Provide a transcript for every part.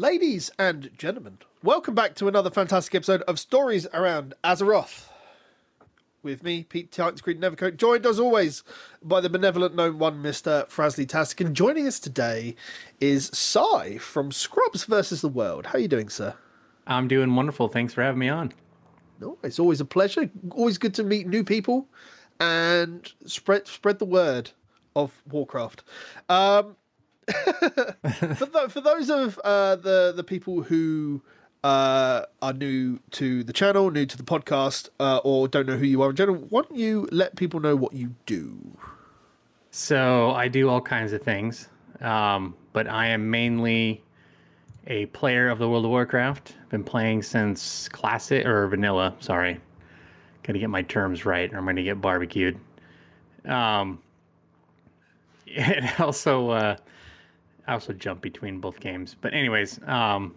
Ladies and gentlemen, welcome back to another fantastic episode of Stories Around Azeroth. With me, Pete Titans Creed Nevercoat, joined as always by the benevolent known one, Mr. Frasley Tastic. And joining us today is Sai from Scrubs versus the World. How are you doing, sir? I'm doing wonderful. Thanks for having me on. No, it's always a pleasure. Always good to meet new people and spread spread the word of Warcraft. Um, for, th- for those of uh, the the people who uh, are new to the channel, new to the podcast, uh, or don't know who you are in general, why don't you let people know what you do? So I do all kinds of things, um, but I am mainly a player of the World of Warcraft. Been playing since classic or vanilla. Sorry, got to get my terms right, or I'm to get barbecued. Um, and also, uh, I also jump between both games. But anyways, um,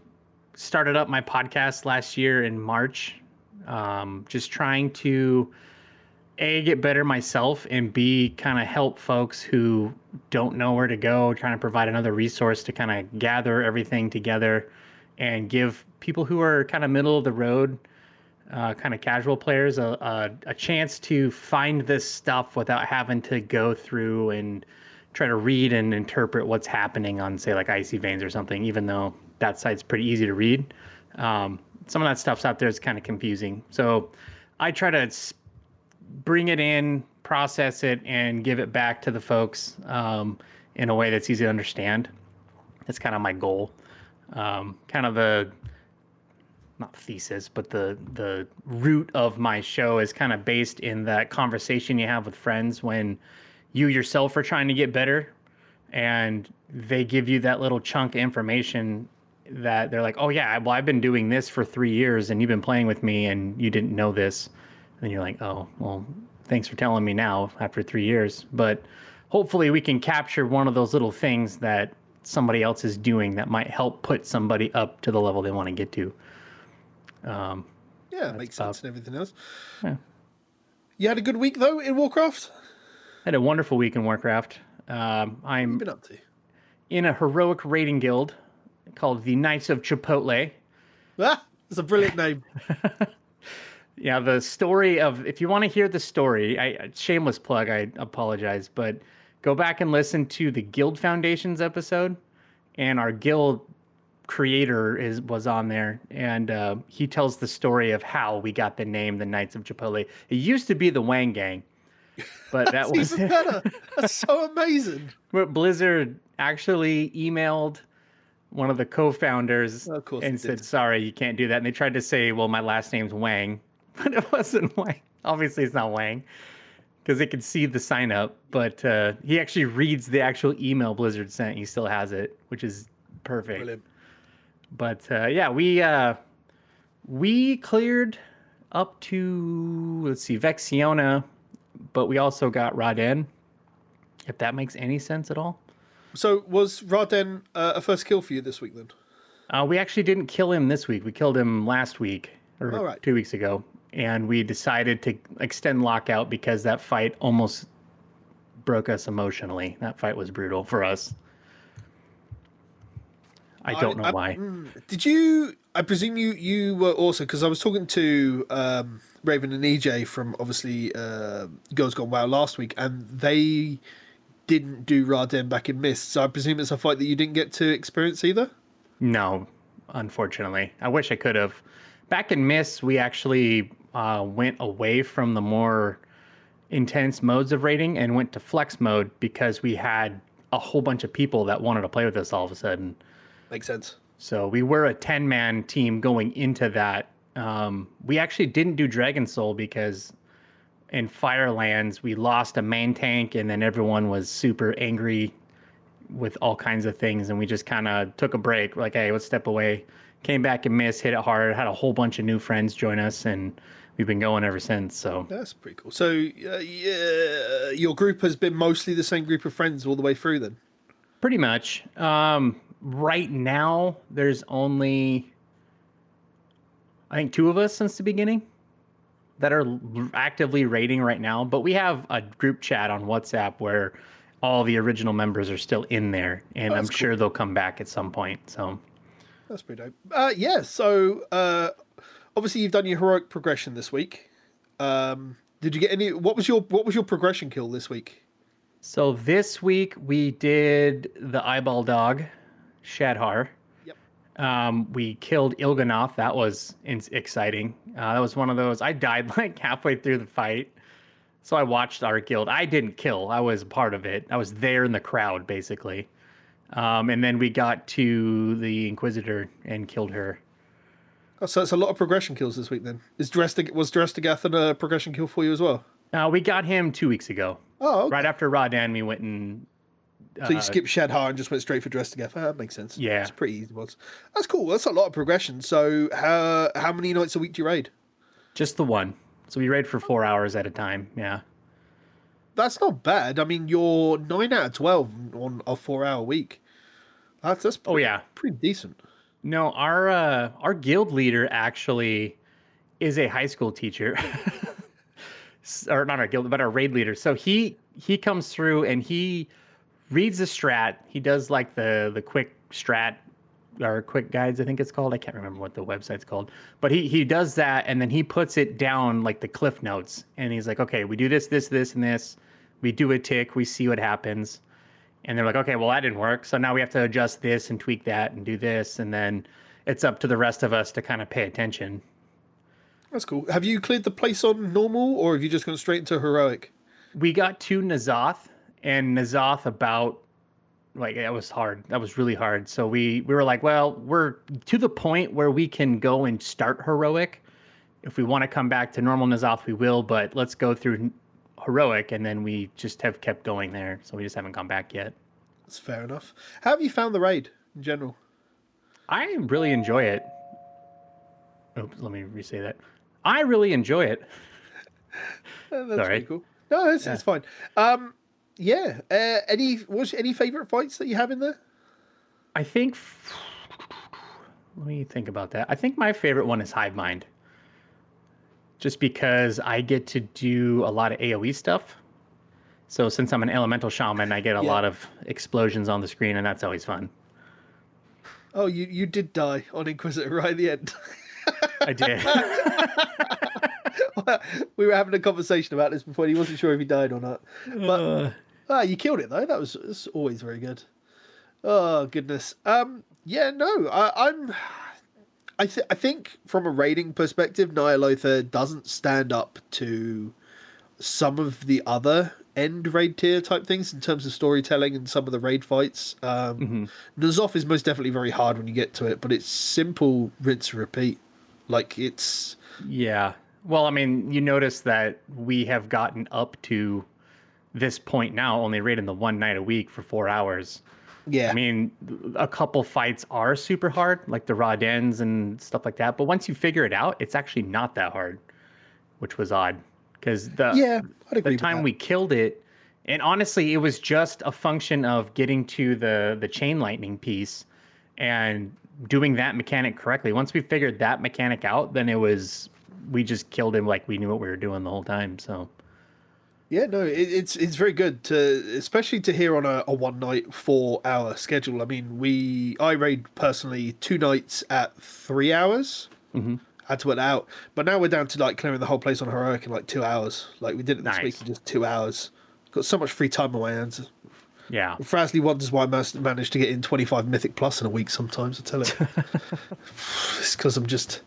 started up my podcast last year in March. Um, just trying to a get better myself and b kind of help folks who don't know where to go trying to provide another resource to kind of gather everything together and give people who are kind of middle of the road uh, kind of casual players a, a, a chance to find this stuff without having to go through and try to read and interpret what's happening on say like icy veins or something even though that site's pretty easy to read. Um, some of that stuff's out there is kind of confusing. So i try to bring it in process it and give it back to the folks um, in a way that's easy to understand. That's kind of my goal. Um, kind of the not thesis but the the root of my show is kind of based in that conversation you have with friends when you yourself are trying to get better and they give you that little chunk of information that they're like, oh yeah, well I've been doing this for three years and you've been playing with me and you didn't know this, and you're like, oh well, thanks for telling me now after three years. But hopefully we can capture one of those little things that somebody else is doing that might help put somebody up to the level they want to get to. Um, yeah, makes sense and everything else. Yeah. You had a good week though in Warcraft had a wonderful week in Warcraft. Um, I'm been up to? in a heroic raiding guild called the Knights of Chipotle. Ah, it's a brilliant name. yeah, the story of if you want to hear the story, I shameless plug, I apologize, but go back and listen to the Guild Foundations episode, and our guild creator is was on there, and uh, he tells the story of how we got the name the Knights of Chipotle. It used to be the Wang Gang but that was even better. That's so amazing. But Blizzard actually emailed one of the co-founders of and said, did. "Sorry, you can't do that." And they tried to say, "Well, my last name's Wang," but it wasn't Wang. Obviously, it's not Wang because they could see the sign up. But uh, he actually reads the actual email Blizzard sent. He still has it, which is perfect. Brilliant. But uh, yeah, we uh, we cleared up to let's see, Vexiona but we also got Ra-Den. If that makes any sense at all. So was Ra-Den uh, a first kill for you this week then? Uh, we actually didn't kill him this week. We killed him last week or right. two weeks ago, and we decided to extend lockout because that fight almost broke us emotionally. That fight was brutal for us. I don't I, know I, why. Mm, did you? I presume you you were also because I was talking to um, Raven and EJ from obviously uh, Girls Gone Wow last week, and they didn't do Ra-Den back in Mist. So I presume it's a fight that you didn't get to experience either. No, unfortunately, I wish I could have. Back in Mist, we actually uh, went away from the more intense modes of raiding and went to flex mode because we had a whole bunch of people that wanted to play with us all of a sudden. Makes sense. So we were a 10 man team going into that um, we actually didn't do Dragon Soul because in Firelands we lost a main tank and then everyone was super angry with all kinds of things and we just kind of took a break. Like, hey, let's step away. Came back and missed, hit it hard, had a whole bunch of new friends join us and we've been going ever since. So that's pretty cool. So uh, yeah, your group has been mostly the same group of friends all the way through then. Pretty much. Um, right now, there's only I think two of us since the beginning that are actively rating right now. But we have a group chat on WhatsApp where all the original members are still in there, and oh, I'm cool. sure they'll come back at some point. So That's pretty dope. Uh, yeah, so uh, obviously you've done your heroic progression this week. Um, did you get any? What was your What was your progression kill this week? So this week we did the eyeball dog, Shadhar. Um, we killed Il'gynoth. That was in- exciting. Uh, that was one of those. I died like halfway through the fight, so I watched our guild. I didn't kill. I was part of it. I was there in the crowd, basically. Um, and then we got to the Inquisitor and killed her. Oh, so it's a lot of progression kills this week. Then is Drestig was Dresdegathan a progression kill for you as well? Uh, we got him two weeks ago. Oh, okay. Right after Ra-Den, we went and. So you uh, skipped Shadhar and just went straight for Drest'agath. Ah, that makes sense. Yeah. it's pretty easy ones. That's cool. That's a lot of progression. So how how many nights a week do you raid? Just the one. So we raid for four hours at a time. Yeah. That's not bad. I mean, you're nine out of twelve on a four hour week. That's that's Oh yeah. pretty decent. No, our uh, our guild leader actually is a high school teacher, or not our guild, but our raid leader. So he he comes through and he reads the strat. He does like the the quick strat or quick guides, I think it's called. I can't remember what the website's called, but he he does that and then he puts it down like the cliff notes, and he's like, okay, we do this, this, this, and this. We do a tick, we see what happens and they're like, okay, well that didn't work, so now we have to adjust this and tweak that and do this, and then it's up to the rest of us to kind of pay attention. That's cool. Have you cleared the place on normal, or have you just gone straight into heroic? We got to N'Zoth, and N'Zoth about like that was hard. That was really hard. So we we were like, well, we're to the point where we can go and start heroic. If we want to come back to normal N'Zoth, we will, but let's go through heroic, and then we just have kept going there. So we just haven't gone back yet. That's fair enough. How have you found the raid in general? I really enjoy it. Oops, let me re-say that. I really enjoy it. That's Sorry. pretty cool. No, it's, it's fine. Um, yeah. Uh, any was any favorite fights that you have in there? I think. Let me think about that. I think my favorite one is Hive Mind. Just because I get to do a lot of AoE stuff. So since I'm an elemental shaman, I get a Yeah. lot of explosions on the screen, and that's always fun. Oh, you you did die on Inquisitor right at the end. I did. we were having a conversation about this before. and He wasn't sure if he died or not. But Uh, ah, you killed it though. That was that's always very good. Oh goodness. Um. Yeah. No. I, I'm. I th- I think from a rating perspective, Ny'alotha doesn't stand up to some of the other end raid tier type things in terms of storytelling and some of the raid fights. Um, N'Zoth is most definitely very hard when you get to it, but it's simple rinse and repeat. Like it's Yeah. Well, I mean, you notice that we have gotten up to this point now, only raiding the one night a week for four hours. yeah. I mean, a couple fights are super hard, like the Ra-Dens and stuff like that. But once you figure it out, it's actually not that hard, which was odd. Because the yeah, the time we killed it, and honestly, it was just a function of getting to the the chain lightning piece and doing that mechanic correctly. Once we figured that mechanic out, then it was we just killed him like we knew what we were doing the whole time. So Yeah, no, it, it's it's very good to, especially to hear on a, a one night four hour schedule. I mean, we I raid personally two nights at three hours. Mhm. Had to that out, but now we're down to like clearing the whole place on heroic in like two hours. Like we did it this Nice. week in just two hours. Got so much free time on my hands. yeah, Frasley wonders why I managed to get in twenty five mythic plus in a week. Sometimes I tell him it's because I'm just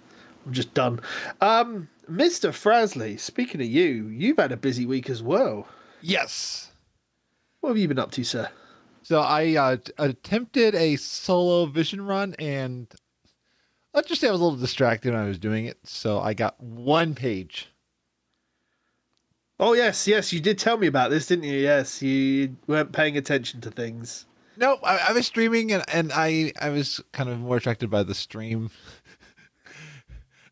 I'm just done. Um, Mister Frasley, speaking of you, you've had a busy week as well. Yes. What have you been up to, sir? So I uh, attempted a solo vision run, and let's just say I was a little distracted when I was doing it. So I got one page. Oh yes, yes, you did tell me about this, didn't you? Yes, you weren't paying attention to things. No, I, I was streaming, and, and I I was kind of more attracted by the stream.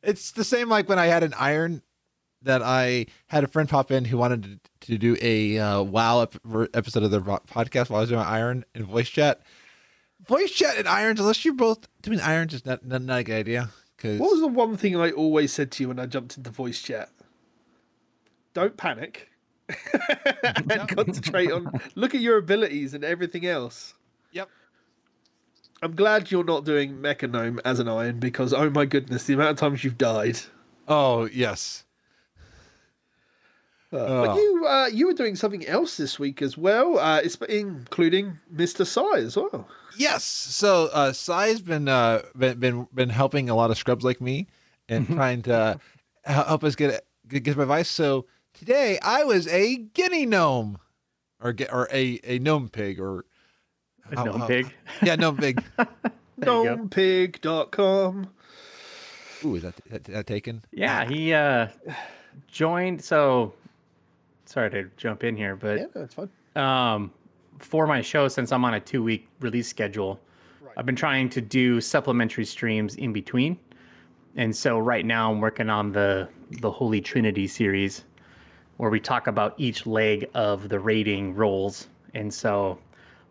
It's the same like when I had an iron that I had a friend pop in who wanted to, to do a uh, WoW ep- episode of their podcast while I was doing iron in voice chat. Voice chat and irons, unless you're both doing irons, is not not, not a good idea. Because What was the one thing I always said to you when I jumped into voice chat? Don't panic. and concentrate on look at your abilities and everything else. Yep. I'm glad you're not doing Mecha Gnome as an iron because oh my goodness, the amount of times you've died. Oh yes. Uh, But Oh. you uh, you were doing something else this week as well, uh, it's including Mr. Sai as well. Yes. So uh Sai's been uh been been, been helping a lot of scrubs like me and trying to uh, help us get get get some advice. So today I was a guinea gnome, or or a a gnome pig or A how- gnome how- pig. yeah gnome pig. There you go. Gnomepig.com. Ooh, is that, that, that taken? Yeah, he uh, joined. So sorry to jump in here, but Yeah, no, it's fine. um, for my show, since I'm on a two week release schedule, I've been trying to do supplementary streams in between. And so right now I'm working on the the Holy Trinity series where we talk about each leg of the rating roles. And so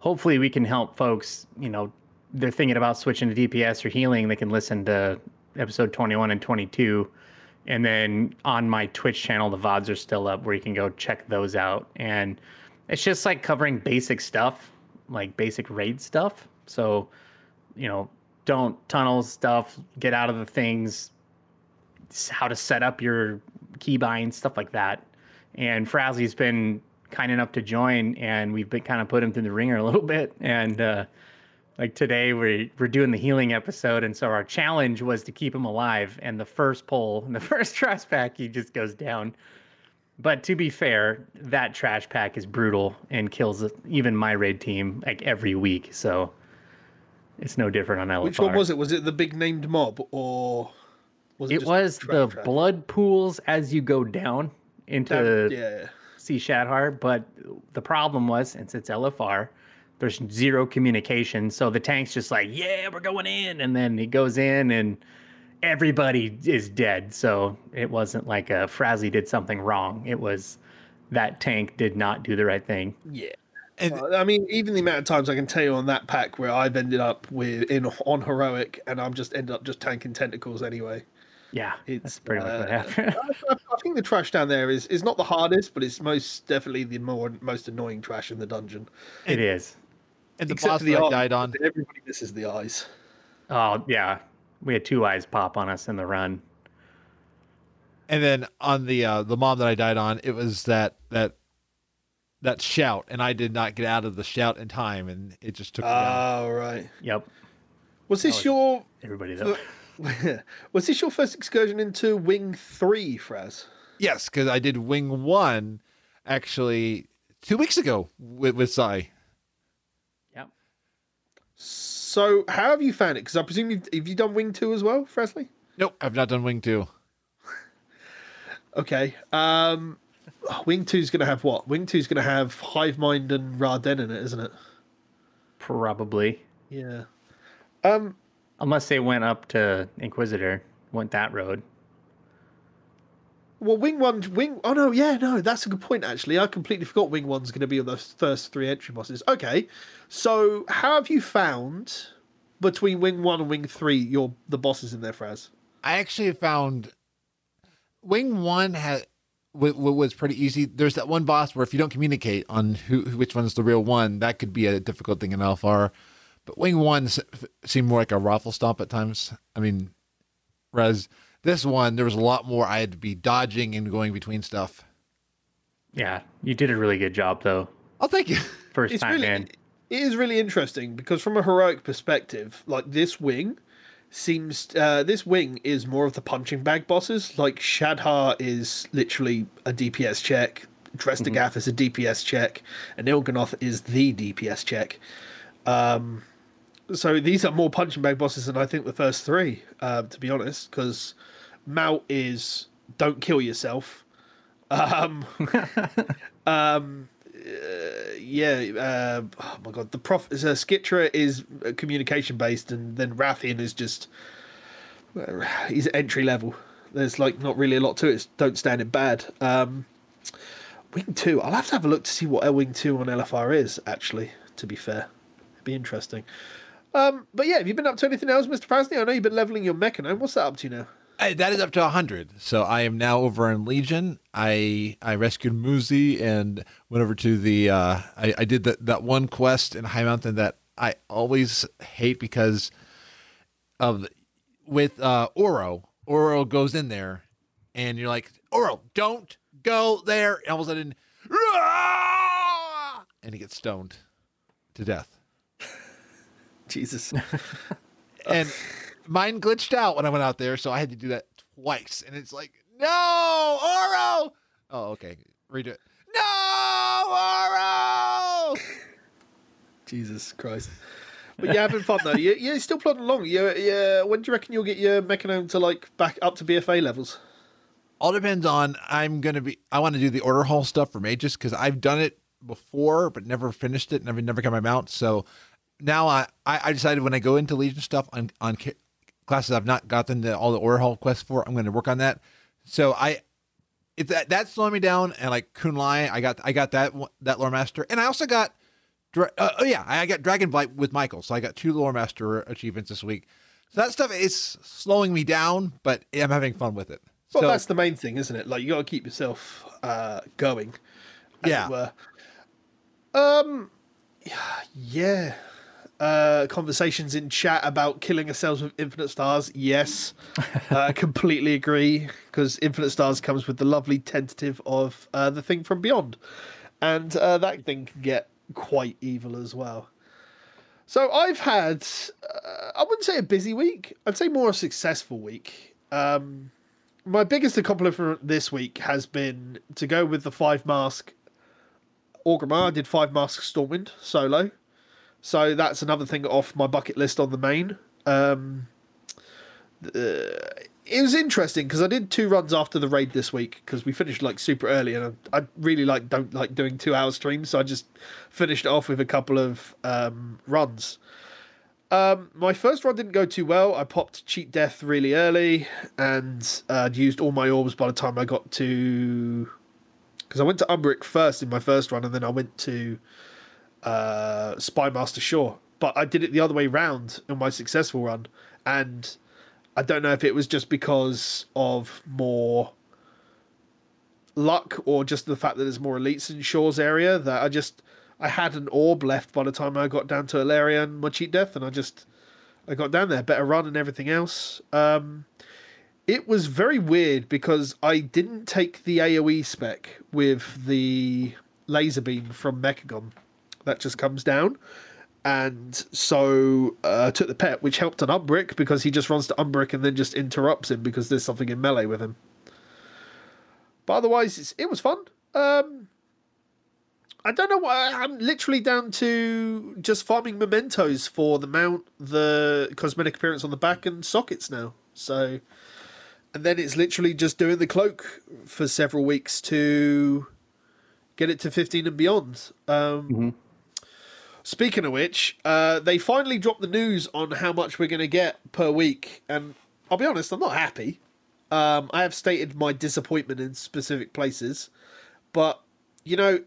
hopefully we can help folks, you know, they're thinking about switching to DPS or healing, they can listen to episode 21 and 22. And then on my Twitch channel, the VODs are still up where you can go check those out. And it's just like covering basic stuff, like basic raid stuff. So, you know, don't tunnel stuff, get out of the things, how to set up your keybind, stuff like that. And Frazzly's been kind enough to join, and we've been kind of put him through the ringer a little bit. And uh, like today, we're we're doing the healing episode, and so our challenge was to keep him alive. And the first pull, in the first trash pack, he just goes down. But to be fair, that trash pack is brutal and kills even my raid team like every week. So it's no different on LFR. Which one was it? Was it the big named mob or was It just was the blood pools as you go down into that- yeah. See Shadhar, but the problem was since it's LFR, there's zero communication. So the tank's just like, yeah, we're going in, and then he goes in, and everybody is dead. So it wasn't like uh, a Frazzly did something wrong. It was that tank did not do the right thing. Yeah. And Well, I mean, even the amount of times I can tell you on that pack where I've ended up with in on heroic and I'm just ended up just tanking tentacles anyway. Yeah, It's that's pretty much what uh, happened. I, I think the trash down there is, is not the hardest, but it's most definitely the more most annoying trash in the dungeon. it is. and the Except boss the that I art, died on. Everybody misses the eyes. Oh yeah, we had two eyes pop on us in the run. And then on the uh, the mom that I died on, it was that that that shout, and I did not get out of the shout in time, and it just took me down. Oh right. Yep, Was this was- your everybody though. was this your first excursion into Wing Three, Fraz? Yes, because I did Wing One actually two weeks ago with with Sai. Yep. So how have you found it? Because I presume you've have you done Wing Two as well, Fresley? Nope, I've not done Wing Two. Okay. Um, Wing Two's going to have what? Wing Two's going to have Hive Mind and Ra-Den in it, isn't it? Probably, Yeah. Um, unless they went up to Inquisitor, went that road. well, Wing One, Wing. Oh no, yeah, no, that's a good point. Actually, I completely forgot Wing One's going to be on the first three entry bosses. Okay, so how have you found between Wing One and Wing Three your the bosses in there, Fraz? I actually found Wing One had w- w- was pretty easy. There's that one boss where if you don't communicate on who, who which one's the real one, that could be a difficult thing in LFR. But Wing One seemed more like a raffle stomp at times. I mean, whereas this one there was a lot more. I had to be dodging and going between stuff. Yeah, you did a really good job though. I'll thank you. First it's time really in. it is really interesting because from a heroic perspective like this wing seems uh, this wing is more of the punching bag bosses like shadhar is literally a dps check Drest'agath is a dps check and Il'gynoth is the dps check um, so these are more punching bag bosses than i think the first three uh, to be honest because Maut is don't kill yourself um, um, uh, yeah, uh, oh my god, the prof. Uh, Skitra is uh, communication based, and then Wrathion is just uh, he's entry level. There's like not really a lot to it. It's don't stand in bad. Um, Wing two, I'll have to have a look to see what L Wing two on LFR is. Actually, to be fair, it'd be interesting. Um, but yeah, have you been up to anything else, Mister Fasney? I know you've been leveling your Mechagnome. What's that up to now? I, that is up to hundred. So I am now over in Legion. I I rescued Muzi and went over to the. Uh, I I did that that one quest in Highmountain that I always hate because of with uh Oro. Oro goes in there and you're like, Oro, don't go there. And all of a sudden, and he gets stoned to death. Jesus. And mine glitched out when I went out there, so I had to do that twice. And it's like, no, Oro. Oh, okay. Redo it. No, Oro. Jesus Christ. But you're yeah, having fun though. You, you're still plodding along. You, yeah. When do you reckon you'll get your Mechagnome to like back up to BFA levels? All depends on I'm gonna be. I want to do the order hall stuff for mages because I've done it before, but never finished it. Never, never got my mount. So now I, I, decided when I go into Legion stuff on on classes I've not gotten the, all the order hall quests for, I'm going to work on that. So I, it's that that's slowing me down. And like Kun-Lai, I got I got that that lore master, and I also got. Uh, oh yeah, I got dragon Dragonblight with Michael, so I got two lore master achievements this week. So that stuff is slowing me down, but I'm having fun with it. Well, so that's the main thing, isn't it? Like you got to keep yourself uh, going. Yeah. it were. Um. Yeah. Uh, conversations in chat about killing ourselves with infinite stars. Yes, uh, completely agree. Because infinite stars comes with the lovely tentative of uh, the thing from beyond, and uh, that thing can get quite evil as well. So I've had, uh, I wouldn't say a busy week. I'd say more a successful week. Um, my biggest accomplishment this week has been to go with the five mask Orgrimmar. Did five mask Stormwind solo, so that's another thing off my bucket list on the main. Um, uh, it was interesting because I did two runs after the raid this week because we finished like super early, and I, I really like don't like doing two hour streams, so I just finished off with a couple of um, runs. Um, my first run didn't go too well. I popped cheat death really early and uh, used all my orbs by the time I got to. Because I went to Umbric first in my first run and then I went to uh, Spymaster Shaw. But I did it the other way round in my successful run. And I don't know if it was just because of more luck or just the fact that there's more elites in Shaw's area that I just I had an orb left by the time I got down to Alleria and my cheat death, and I just I got down there, better run and everything else. Um, it was very weird because I didn't take the AOE spec with the laser beam from Mechagon that just comes down. And so uh, took the pet, which helped on Umbric because he just runs to Umbric and then just interrupts him because there's something in melee with him. But otherwise, it was fun. Um, I don't know why. I'm literally down to just farming mementos for the mount, the cosmetic appearance on the back, and sockets now. So, and then it's literally just doing the cloak for several weeks to get it to 15 and beyond. Um, Speaking of which, uh, they finally dropped the news on how much we're going to get per week, and I'll be honest, I'm not happy. Um, I have stated my disappointment in specific places, but you know,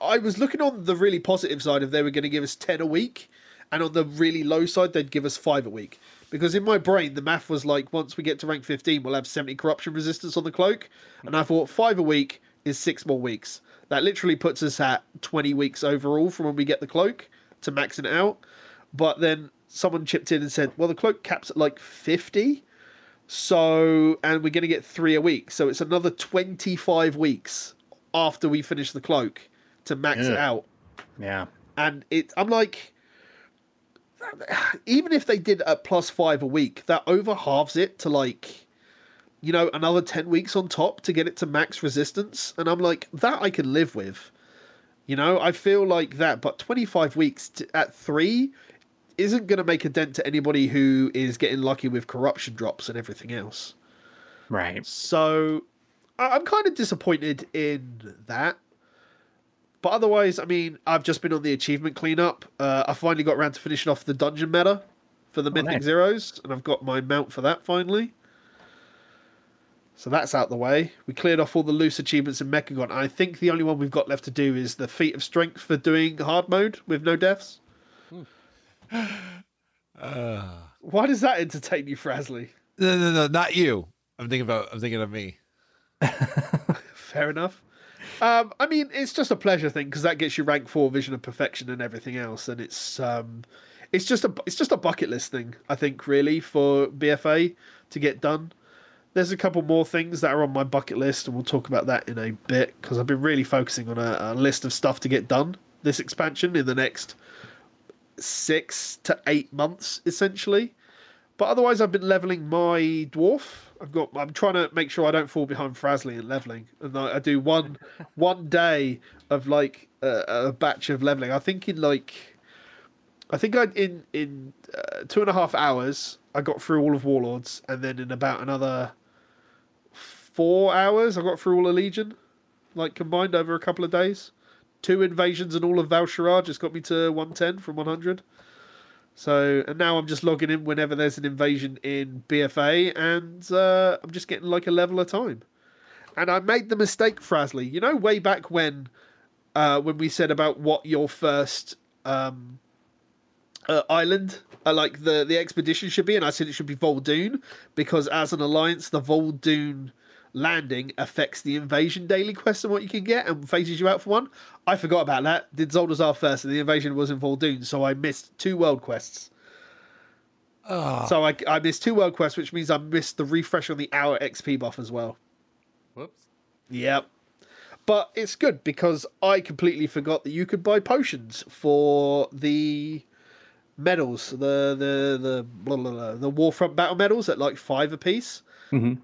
I was looking on the really positive side of they were going to give us 10 a week, and on the really low side, they'd give us 5 a week. Because in my brain, the math was like, once we get to rank 15, we'll have 70 corruption resistance on the cloak. And I thought 5 a week is 6 more weeks. That literally puts us at 20 weeks overall from when we get the cloak to maxing it out. But then someone chipped in and said, well, the cloak caps at like 50. So, and we're going to get 3 a week. So it's another 25 weeks after we finish the cloak to max it out. Yeah. And it, I'm like, even if they did at plus five a week, that over halves it to like, you know, another 10 weeks on top to get it to max resistance. And I'm like, that I can live with. You know, I feel like that, but 25 weeks to, at three isn't going to make a dent to anybody who is getting lucky with corruption drops and everything else. Right. So I'm kind of disappointed in that. But otherwise, I mean, I've just been on the achievement cleanup. Uh, I finally got around to finishing off the dungeon meta for the Mythic nice. Zeros, and I've got my mount for that finally. So that's out the way. We cleared off all the loose achievements in Mechagon. I think the only one we've got left to do is the feat of strength for doing hard mode with no deaths. Why does that entertain you, Frasley? No, no, no, not you. I'm thinking about. I'm thinking of me. Fair enough. Um, I mean, it's just a pleasure thing because that gets you rank four, vision of perfection, and everything else, and it's um, it's just a it's just a bucket list thing. I think really for BFA to get done. There's a couple more things that are on my bucket list, and we'll talk about that in a bit because I've been really focusing on a, a list of stuff to get done this expansion in the next six to eight months, essentially. But otherwise, I've been leveling my dwarf. I've got. I'm trying to make sure I don't fall behind Frasley in leveling, and I, I do one one day of like a, a batch of leveling. I think in like, I think I in in uh, two and a half hours I got through all of Warlords, and then in about another four hours I got through all of Legion, like combined over a couple of days. Two invasions and all of Val'sharah just got me to 110 from 100. So, and now I'm just logging in whenever there's an invasion in BFA, and uh, I'm just getting like a level a time. And I made the mistake, Frasley. You know, way back when, uh, when we said about what your first um, uh, island, uh, like the the expedition should be, and I said it should be Vol'dun because as an alliance, the Vol'dun landing affects the invasion daily quest and what you can get and phases you out for one. I forgot about that. Did Zuldazar first, and the invasion was in Vol'dun, so I missed two world quests. Oh, So I, I missed two world quests, which means I missed the refresh on the hour XP buff as well. Whoops. Yep. But it's good because I completely forgot that you could buy potions for the medals, the the the blah, blah, blah, the Warfront battle medals at like five apiece. Mhm.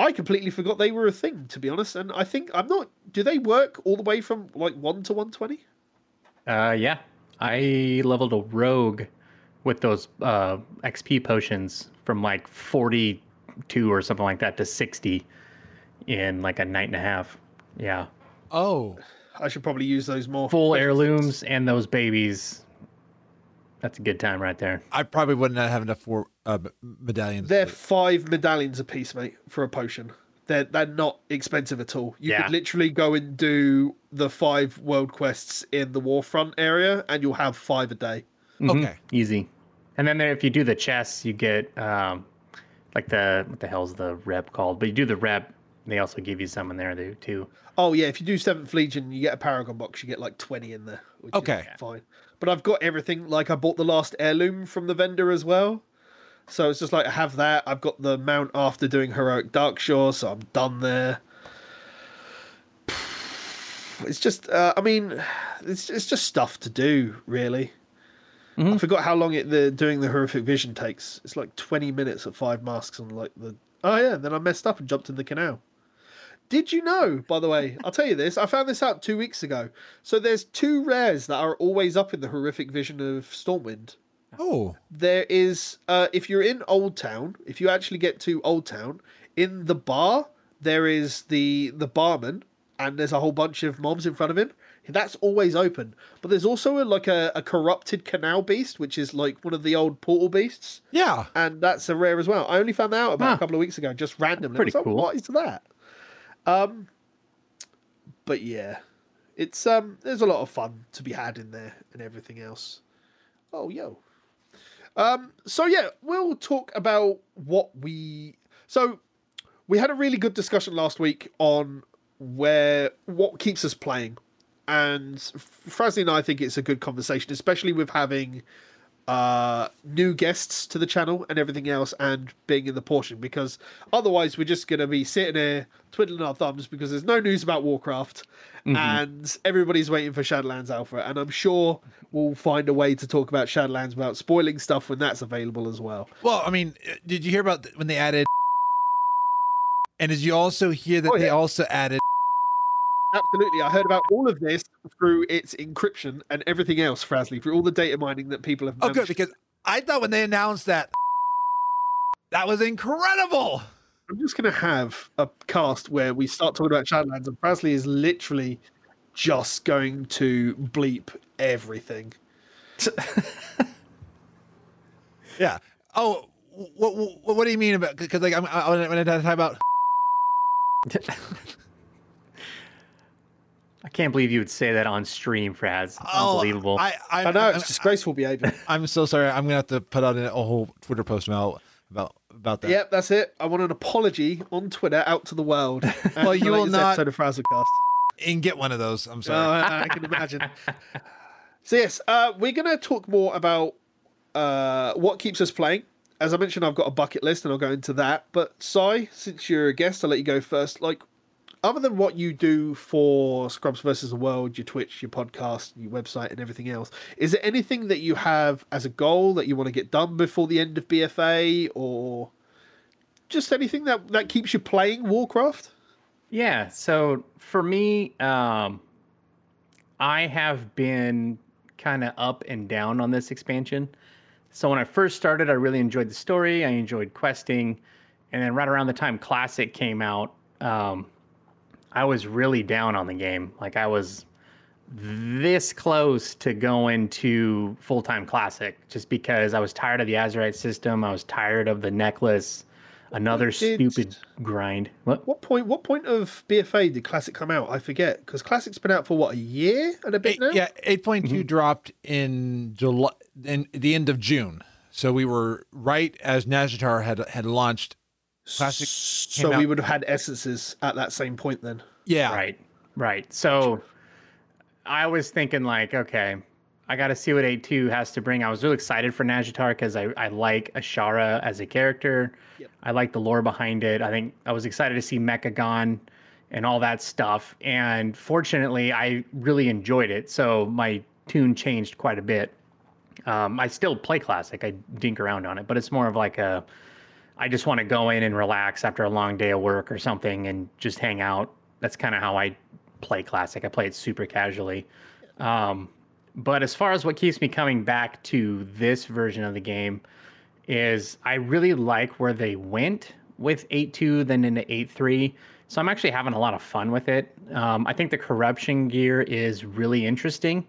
I completely forgot they were a thing, to be honest. And I think I'm not. Do they work all the way from like one to one twenty? Uh, yeah, I leveled a rogue with those uh, XP potions from like 42 or something like that to 60 in like a night and a half. Yeah, oh, I should probably use those more. full heirlooms and those babies. That's a good time right there. I probably wouldn't have enough for uh, medallions. They're five medallions a piece, mate, for a potion. They're they're not expensive at all. You Yeah. could literally go and do the five world quests in the Warfront area, and you'll have five a day. Mhm. Okay. Easy. And then there, if you do the chests, you get um, like the what the hell's the rep called? But you do the rep, they also give you some in there too- too. Oh yeah, if you do Seventh Legion, you get a Paragon box. You get like twenty in there. Which Okay. is fine. But I've got everything. Like I bought the last heirloom from the vendor as well. So it's just like I have that. I've got the mount after doing heroic Darkshore, so I'm done there. It's just, uh, I mean, it's it's just stuff to do, really. I forgot how long it the doing the horrific vision takes. It's like twenty minutes at five masks and like the. Oh yeah, then I messed up and jumped in the canal. Did you know, by the way, I'll tell you this, I found this out two weeks ago. So there's two rares that are always up in the horrific vision of Stormwind. Oh, There is, uh, if you're in Old Town, if you actually get to Old Town, in the bar, there is the the barman, and there's a whole bunch of mobs in front of him. That's always open. But there's also a, like a, a corrupted canal beast, which is like one of the old portal beasts yeah. and that's a rare as well. I only found that out about Huh. a couple of weeks ago, just randomly. Pretty like, cool. What is that? Um, but yeah, it's um, there's a lot of fun to be had in there and everything else. Oh yo, um, so yeah, we'll talk about what we. So we had a really good discussion last week on where what keeps us playing, and Frasley and I think it's a good conversation, especially with having uh, new guests to the channel and everything else, and being in the portion because otherwise we're just gonna be sitting here twiddling our thumbs because there's no news about Warcraft, and everybody's waiting for Shadowlands Alpha, and I'm sure we'll find a way to talk about Shadowlands without spoiling stuff when that's available as well. Well, I mean, uh, did you hear about when they added? And did you also hear that Oh, they also added? Absolutely, I heard about all of this through its encryption and everything else, Frasley, through all the data mining that people have. Oh, good because I thought when they announced that, that was incredible. I'm just going to have a cast where we start talking about Shadowlands, and Frasley is literally just going to bleep everything. Yeah. Oh, what what, what do you mean about? Because like I'm, I, when I when I talk about I can't believe you would say that on stream, Fraz. oh, Unbelievable. I I, I know I'm, it's disgraceful behavior. I'm so sorry. I'm gonna have to put out a whole Twitter post now about about that. yep, that's it. I want an apology on Twitter out to the world. Well, you will latest not- episode of Frazzlecast. and get one of those. I'm Oh, sorry. I, I can imagine. so yes, uh, we're going to talk more about uh, what keeps us playing. As I mentioned, I've got a bucket list, and I'll go into that. But Sai, since you're a guest, I'll let you go first. Like, other than what you do for Scrubs versus the World, your Twitch, your podcast, your website, and everything else, is there anything that you have as a goal that you want to get done before the end of BFA, or just anything that that keeps you playing Warcraft? Yeah. So for me, um, I have been kind of up and down on this expansion. So when I first started, I really enjoyed the story. I enjoyed questing, and then right around the time Classic came out, um, I was really down on the game. Like I was this close to going to full time Classic, just because I was tired of the Azerite system. I was tired of the necklace. Another did- stupid grind. What? What point? What point of BFA did Classic come out? I forget because Classic's been out for what a year and a bit Eight- now. yeah, 8.2 mm-hmm. dropped in July, in the end of June. So we were right as Nazjatar had had launched. Classic So came we would have had essences at that same point then. Yeah, Right, right. So I was thinking like, okay, I got to see what A2 has to bring. I was really excited for Nazjatar because I, I like Azshara as a character. Yep. I like the lore behind it. I think I was excited to see Mechagon and all that stuff. And fortunately, I really enjoyed it. So my tune changed quite a bit. Um, I still play Classic. I dink around on it, but it's more of like a I just want to go in and relax after a long day of work or something and just hang out. That's kind of how I play Classic. I play it super casually. Um, but as far as what keeps me coming back to this version of the game is I really like where they went with 8.2 then into 8.3. So I'm actually having a lot of fun with it. Um, I think the corruption gear is really interesting.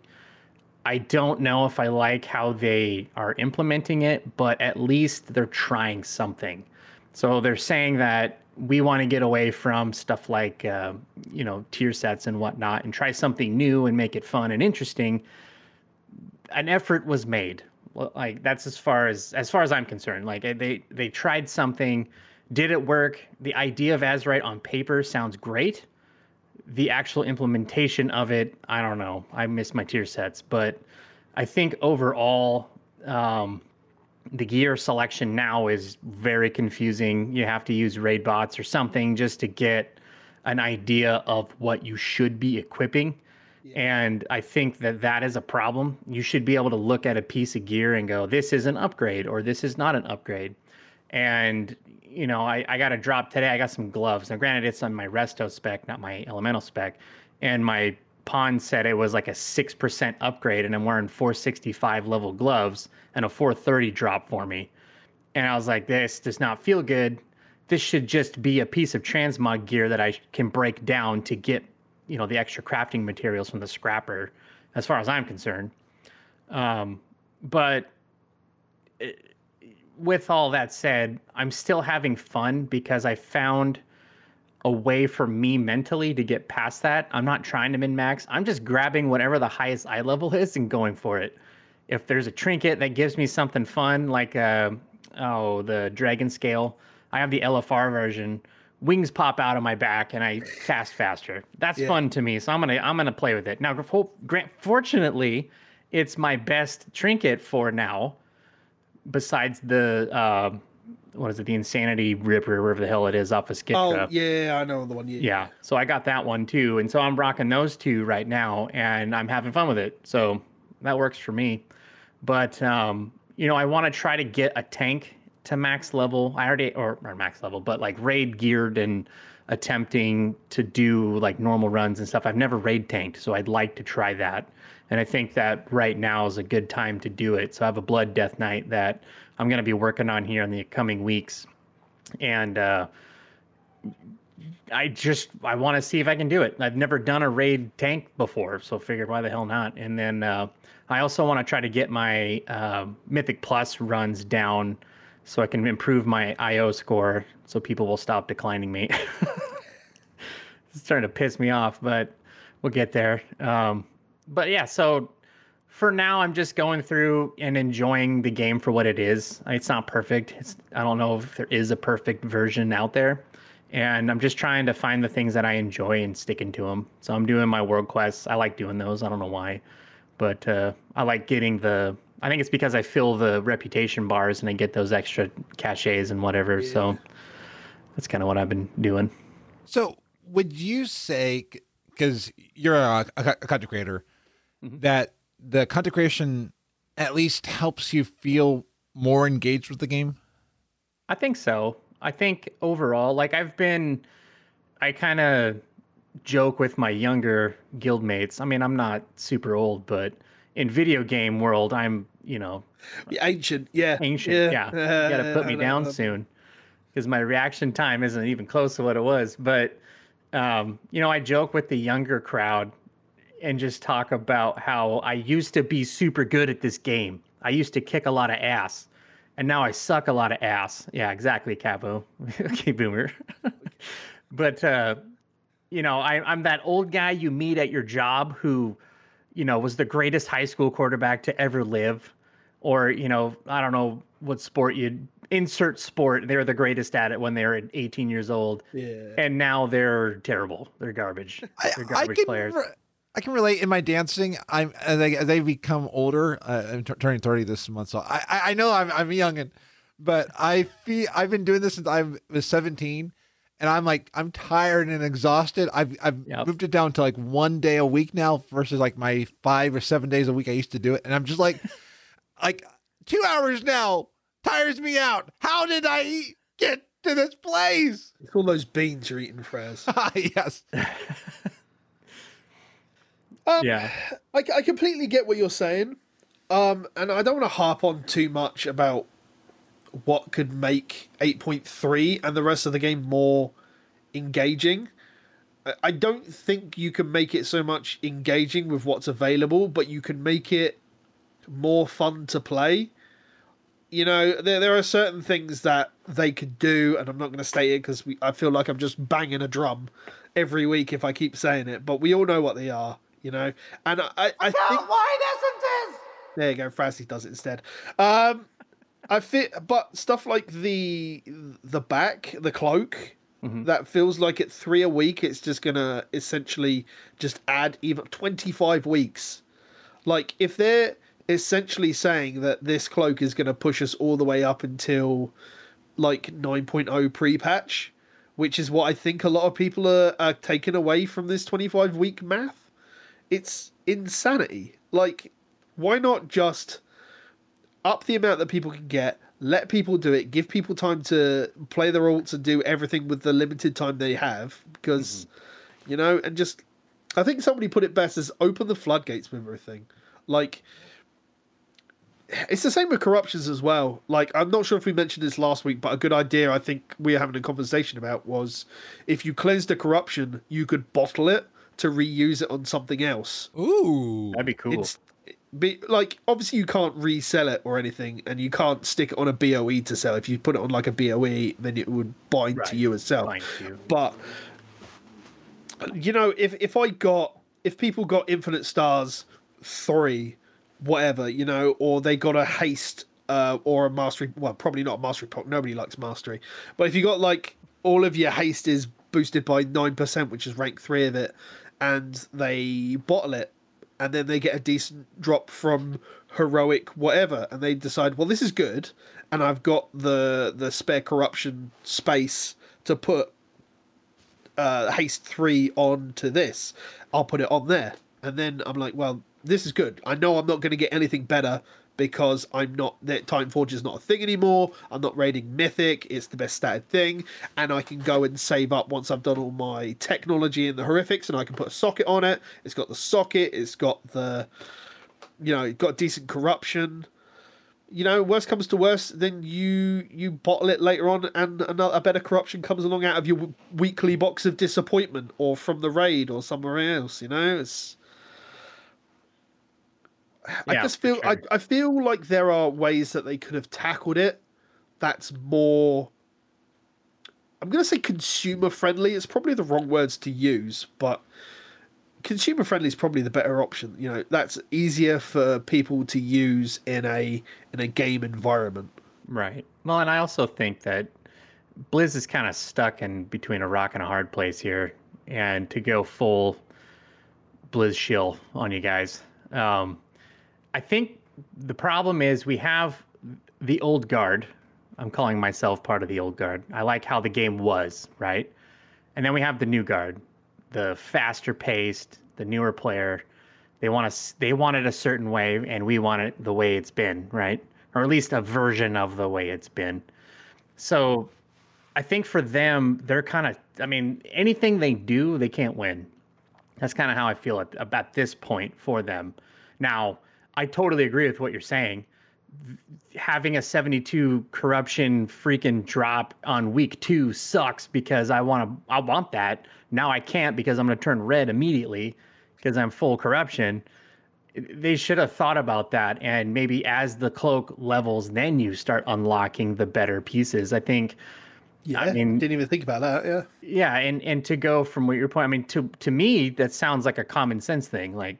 I don't know if I like how they are implementing it, but at least they're trying something. So they're saying that we want to get away from stuff like, uh, you know, tier sets and whatnot and try something new and make it fun and interesting. An effort was made. Like that's as far as as far as I'm concerned. Like they they tried something, did it work? The idea of Azerite on paper sounds great the actual implementation of it, I don't know. I miss my tier sets, but I think overall, um, the gear selection now is very confusing. You have to use raid bots or something just to get an idea of what you should be equipping. And I think that that is a problem. You should be able to look at a piece of gear and go, this is an upgrade or this is not an upgrade. And, you know, I, I got a drop today. I got some gloves. Now, granted, it's on my resto spec, not my elemental spec. And my pawn said it was like a 6% upgrade, and I'm wearing 465 level gloves and a 430 drop for me. And I was like, this does not feel good. This should just be a piece of transmog gear that I can break down to get, you know, the extra crafting materials from the scrapper, as far as I'm concerned. Um, but with all that said, I'm still having fun because I found a way for me mentally to get past that. I'm not trying to min max. I'm just grabbing whatever the highest eye level is and going for it. If there's a trinket that gives me something fun, like uh, oh the dragon scale, I have the LFR version. Wings pop out of my back and I cast faster. That's Yeah. fun to me, so I'm gonna I'm gonna play with it. Now, grant fortunately, it's my best trinket for now besides the uh, what is it, the Insanity Ripper, wherever the hell it is, off of Skitra. Oh yeah, I know the one. Yeah. Yeah, so I got that one too, and so I'm rocking those two right now, and I'm having fun with it. So that works for me. But um, you know, I want to try to get a tank to max level. I already or, or max level, but like raid geared and attempting to do like normal runs and stuff. I've never raid tanked, so I'd like to try that. And I think that right now is a good time to do it. So I have a Blood Death Knight that I'm going to be working on here in the coming weeks. And uh, I just I want to see if I can do it. I've never done a raid tank before, so figured why the hell not. And then uh, I also want to try to get my uh, Mythic Plus runs down so I can improve my IO score, so people will stop declining me. it's starting to piss me off, but we'll get there. Um, but yeah, so for now, I'm just going through and enjoying the game for what it is. It's not perfect. It's I don't know if there is a perfect version out there. and I'm just trying to find the things that I enjoy and sticking to them. So I'm doing my world quests. I like doing those. I don't know why, but uh, I like getting the. I think it's because I fill the reputation bars and I get those extra cachets and whatever. So that's kind of what I've been doing. So, would you say, because you're a, a, a content creator, Mhm. that the content creation at least helps you feel more engaged with the game? I think so. I think overall, like I've been, I kind of joke with my younger guildmates. I mean, I'm not super old, but in video game world, I'm, you know, Yeah, Ancient, yeah. ancient. Yeah, you gotta put me down know. soon because my reaction time isn't even close to what it was. But um, you know, I joke with the younger crowd and just talk about how I used to be super good at this game. I used to kick a lot of ass, and now I suck a lot of ass. Yeah, exactly, Capo. okay, boomer. but uh, you know, I, I'm that old guy you meet at your job who, you know, was the greatest high school quarterback to ever live or you know i don't know what sport you'd insert sport they're the greatest at it when they're 18 years old Yeah. and now they're terrible they're garbage I, they're I garbage can players re- I can relate in my dancing. I'm as I, as I become older. Uh, I'm t- turning thirty this month, so I I, I know I'm I'm young, and but I feel I've been doing this since I was 17, and I'm like I'm tired and exhausted. I've I've Yep. moved it down to like one day a week now versus like my five or seven days a week I used to do it, and I'm just like like two hours now tires me out. How did I eat, get to this place? It's all those beans you're eating, Fraz. yes. Um, yeah I, I completely get what you're saying. Um, and I don't want to harp on too much about what could make 8.3 and the rest of the game more engaging. I- don't think you can make it so much engaging with what's available, but you can make it more fun to play. You know, there there are certain things that they could do, and I'm not going to state it because I feel like I'm just banging a drum every week if I keep saying it. But we all know what they are, you know. And I, I, I think there you go. Francie does it instead. Um, I fit, but stuff like the the back, the cloak, Mhm. that feels like at three a week. It's just gonna essentially just add even twenty five weeks. Like if they're essentially saying that this cloak is gonna push us all the way up until like 9.0 pre-patch, which is what I think a lot of people are, are taking away from this 25 week math. It's insanity. Like, why not just up the amount that people can get, let people do it, give people time to play their alts and do everything with the limited time they have, because, mm-hmm. you know, and just, I think somebody put it best as open the floodgates with everything. Like, it's the same with corruptions as well. Like, I'm not sure if we mentioned this last week, but a good idea I think we were having a conversation about was if you cleansed a corruption, you could bottle it to reuse it on something else. Ooh. that'd be cool It's be like obviously you can't resell it or anything, and you can't stick it on a BOE to sell. If you put it on like a BOE, then it would bind Right. to you as sell. Fine. But you know, if if I got if people got infinite stars three, whatever, you know, or they got a haste uh, or a mastery, well, probably not a mastery pot. Nobody likes mastery, but if you got like all of your haste is boosted by nine percent, which is rank three of it, and they bottle it, and then they get a decent drop from heroic whatever, and they decide, well, this is good, and I've got the the spare corruption space to put uh, haste three on to this, I'll put it on there. And then I'm like, well, this is good. I know I'm not going to get anything better because I'm not that Titan Forge is not a thing anymore. I'm not raiding Mythic. It's the best statted thing, and I can go and save up once I've done all my technology and the horrifics, and I can put a socket on it. It's got the socket. It's got the, you know, got decent corruption you know, worst comes to worst, then you you bottle it later on, and another a better corruption comes along out of your weekly box of disappointment, or from the raid, or somewhere else. You know, it's. I Yeah, just feel I. I feel like there are ways that they could have tackled it. That's more. I'm gonna say consumer friendly. It's probably the wrong words to use, but consumer friendly is probably the better option. You know, that's easier for people to use in a in a game environment. Right. Well, and I also think that Blizz is kind of stuck in between a rock and a hard place here, and to go full Blizz shill on you guys. Um, I think the problem is we have the old guard. I'm calling myself part of the old guard. I like how the game was, right? And then we have the new guard, the faster paced, the newer player. They want us. They want it a certain way, and we want it the way it's been, right? Or at least a version of the way it's been. So, I think for them, they're kind of. I mean, anything they do, they can't win. That's kind of how I feel at about this point for them. Now, I totally agree with what you're saying. Having a 72 corruption freaking drop on week two sucks because I want to. I want that. Now I can't because I'm going to turn red immediately because I'm full corruption. They should have thought about that, and maybe as the cloak levels, then you start unlocking the better pieces. I think. Yeah, I mean, didn't even think about that. Yeah, yeah, and and to go from what your point, I mean, to to me, that sounds like a common sense thing. Like,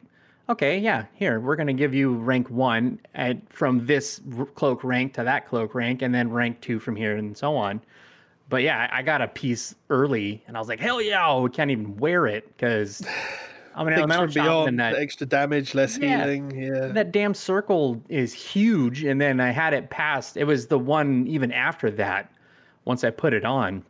okay, yeah, here we're going to give you rank one at from this cloak rank to that cloak rank, and then rank two from here, and so on. But yeah, I got a piece early, and I was like, hell yeah, we can't even wear it because I'm an elemental beyond and that extra damage, less Yeah. healing. Yeah, that damn circle is huge and then i had it past it was the one even after that once i put it on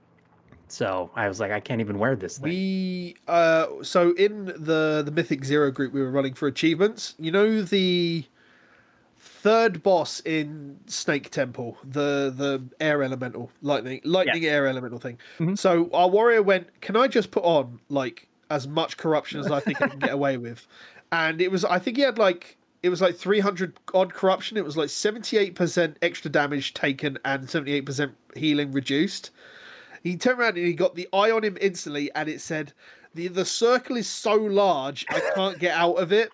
so i was like i can't even wear this thing We uh so in the the Mythic Zero group we were running for achievements. You know the third boss in Snake Temple, the the air elemental, lightning lightning air elemental thing. Mhm. So our warrior went, "Can I just put on like as much corruption as I think I can get away with?" And it was I think he had like it was like 300 odd corruption. It was like 78% extra damage taken and 78% healing reduced. He turned around and he got the eye on him instantly, and it said, "the The circle is so large, I can't get out of it."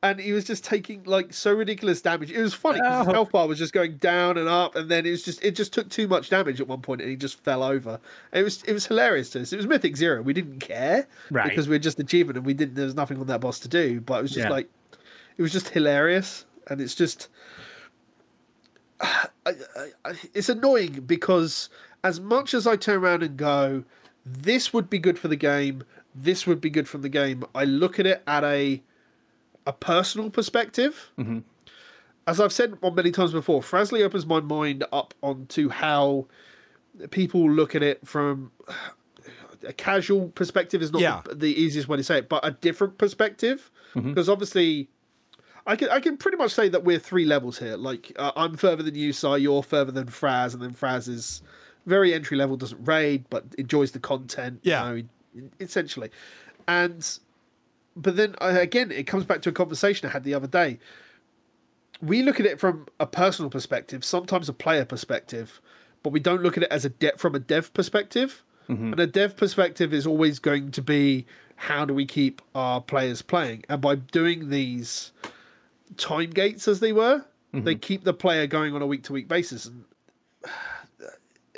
And he was just taking like so ridiculous damage. It was funny because his Oh. health bar was just going down and up, and then it was just it just took too much damage at one point, and he just fell over. It was it was hilarious to us. It was Mythic Zero. We didn't care Right. because we are just achievement, and we didn't. There was nothing on that boss to do, but it was just Yeah. like it was just hilarious, and it's just I, I, I, it's annoying because as much as I turn around and go, this would be good for the game, this would be good from the game. I look at it at a a personal perspective. Mhm. As I've said on many times before, Frasley opens my mind up onto how people look at it from a casual perspective is not Yeah. the, the easiest way to say it, but a different perspective. Because obviously, I can I can pretty much say that we're three levels here. Like uh, I'm further than you, Si. You're further than Fraz, and then Fraz is very entry level, doesn't raid, but enjoys the content. you Yeah. know, essentially. And but then uh, again, it comes back to a conversation I had the other day. We look at it from a personal perspective, sometimes a player perspective, but we don't look at it as a de- from a dev perspective. And a dev perspective is always going to be how do we keep our players playing? And by doing these time gates, as they were, they keep the player going on a week to week basis. And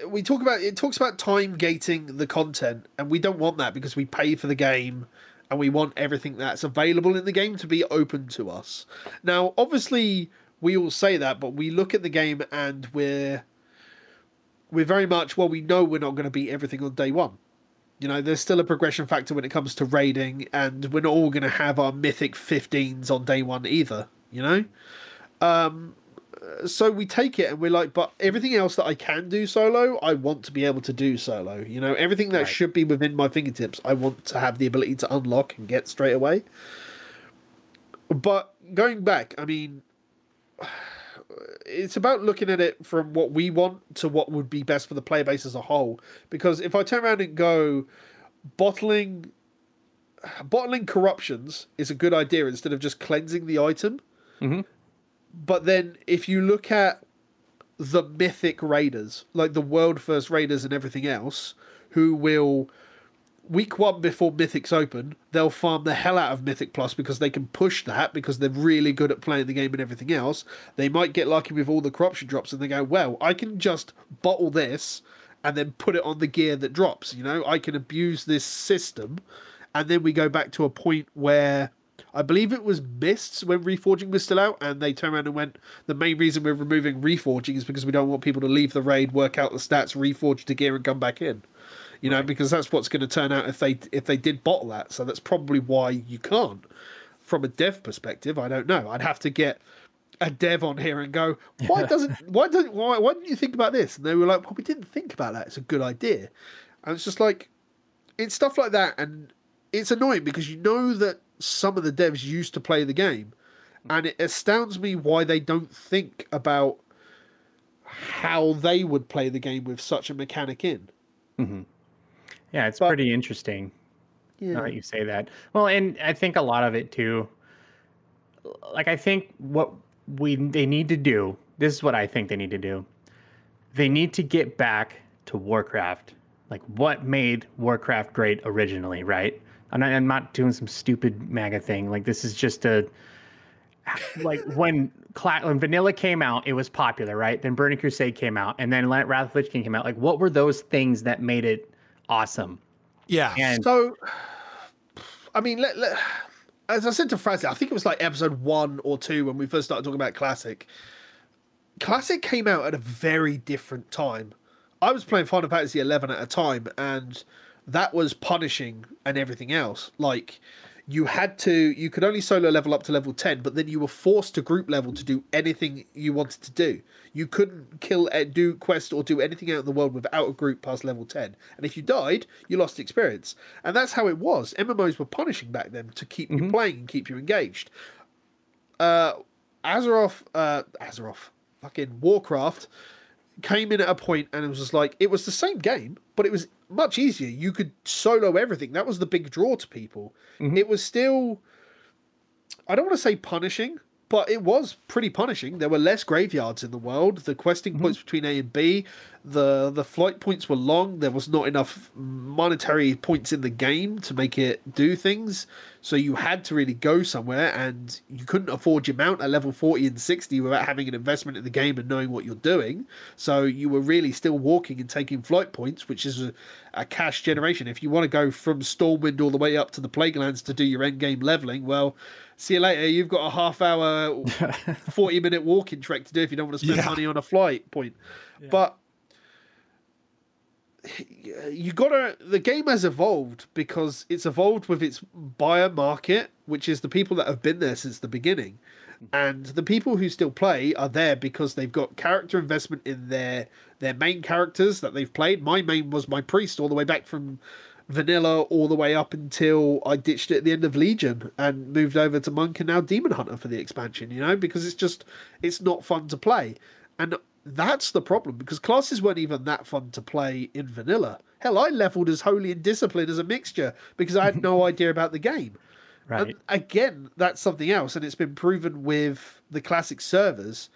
we talk about it talks about time gating the content, and we don't want that because we pay for the game and we want everything that's available in the game to be open to us. Now, obviously, we all say that, but we look at the game and we're we're very much well. We know we're not going to beat everything on day one. You know, there's still a progression factor when it comes to raiding, and we're not all going to have our mythic 15s on day one either. You know, um, so we take it and we're like, but everything else that I can do solo, I want to be able to do solo. You know, everything that Right. should be within my fingertips, I want to have the ability to unlock and get straight away. But going back, I mean, it's about looking at it from what we want to what would be best for the player base as a whole. Because if I turn around and go, bottling, bottling corruptions is a good idea instead of just cleansing the item. Mhm. But then if you look at the mythic raiders, like the world first raiders and everything else, who will week one before Mythic's open, they'll farm the hell out of Mythic Plus because they can push that because they're really good at playing the game and everything else. They might get lucky with all the corruption drops and they go, well, I can just bottle this and then put it on the gear that drops. You know, I can abuse this system. And then we go back to a point where I believe it was Mists when Reforging was still out, and they turned around and went, the main reason we're removing Reforging is because we don't want people to leave the raid, work out the stats, reforge the gear, and come back in. You know, right. because that's what's going to turn out if they if they did bottle that. So that's probably why you can't. From a dev perspective, I don't know. I'd have to get a dev on here and go, why doesn't why doesn't why why didn't you think about this? And they were like, well, we didn't think about that. It's a good idea. And it's just like it's stuff like that, and it's annoying because you know that some of the devs used to play the game, and it astounds me why they don't think about how they would play the game with such a mechanic in. Mm-hmm. Yeah, it's but, pretty interesting. Yeah, that you say that. Well, and I think a lot of it too. Like I think what we they need to do. This is what I think they need to do. They need to get back to Warcraft. Like what made Warcraft great originally, right? I'm not, I'm not doing some stupid MAGA thing. Like this is just a like when when Vanilla came out, it was popular, right? Then Burning Crusade came out, and then Wrath of Lich King came out. Like, what were those things that made it awesome? Yeah. And so, I mean, let, let, as I said to Francis, I think it was like episode one or two when we first started talking about Classic. Classic came out at a very different time. I was playing Final Fantasy XI at a time, and that was punishing and everything else. Like you had to you could only solo level up to level 10 but then you were forced to group level to do anything you wanted to do. You couldn't kill and do quest or do anything out in the world without a group past level 10 and if you died you lost experience. And that's how it was. Mmos were punishing back then to keep mm-hmm. you playing and keep you engaged. Uh azeroth uh azeroth fucking warcraft came in at a point and it was just like it was the same game, but it was much easier. You could solo everything. That was the big draw to people. Mm-hmm. It was still I don't want to say punishing, but it was pretty punishing. There were less graveyards in the world. The questing mm-hmm. points between A and B, the the flight points were long. There was not enough monetary points in the game to make it do things. So you had to really go somewhere, and you couldn't afford your mount at level forty and sixty without having an investment in the game and knowing what you're doing. So you were really still walking and taking flight points, which is a, a cash generation. If you want to go from Stormwind all the way up to the Plaguelands to do your end game leveling, well see you later. You've got a half hour, 40 minute walking trek to do if you don't want to spend yeah. money on a flight point. Yeah. But you gotta, the game has evolved because it's evolved with its buyer market, which is the people that have been there since the beginning. And the people who still play are there because they've got character investment in their their main characters that they've played. My main was my priest all the way back from vanilla all the way up until I ditched it at the end of Legion and moved over to Monk and now Demon Hunter for the expansion, you know, because it's just it's not fun to play. And that's the problem because classes weren't even that fun to play in vanilla. Hell, I leveled as holy and discipline as a mixture because I had no idea about the game. Right. And again, that's something else, and it's been proven with the classic servers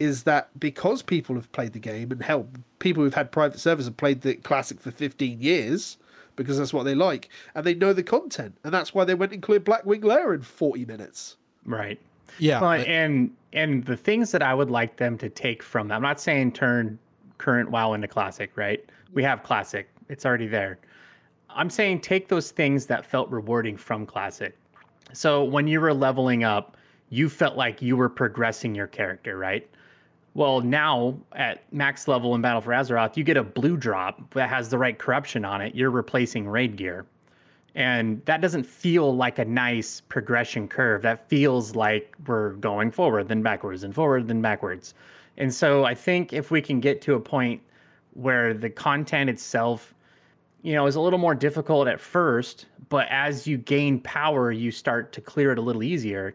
is that because people have played the game and hell, people who've had private servers have played the classic for 15 years, because that's what they like, and they know the content, and that's why they went and cleared Blackwing Lair in forty minutes. Right. Yeah. Well, but... and and the things that I would like them to take from that, I'm not saying turn current WoW into classic, right? We have classic; it's already there. I'm saying take those things that felt rewarding from classic. So when you were leveling up, you felt like you were progressing your character, right? Well, now at max level in Battle for Azeroth, you get a blue drop that has the right corruption on it. You're replacing raid gear. And that doesn't feel like a nice progression curve. That feels like we're going forward, then backwards, and forward, then backwards. And so I think if we can get to a point where the content itself, you know, is a little more difficult at first, but as you gain power, you start to clear it a little easier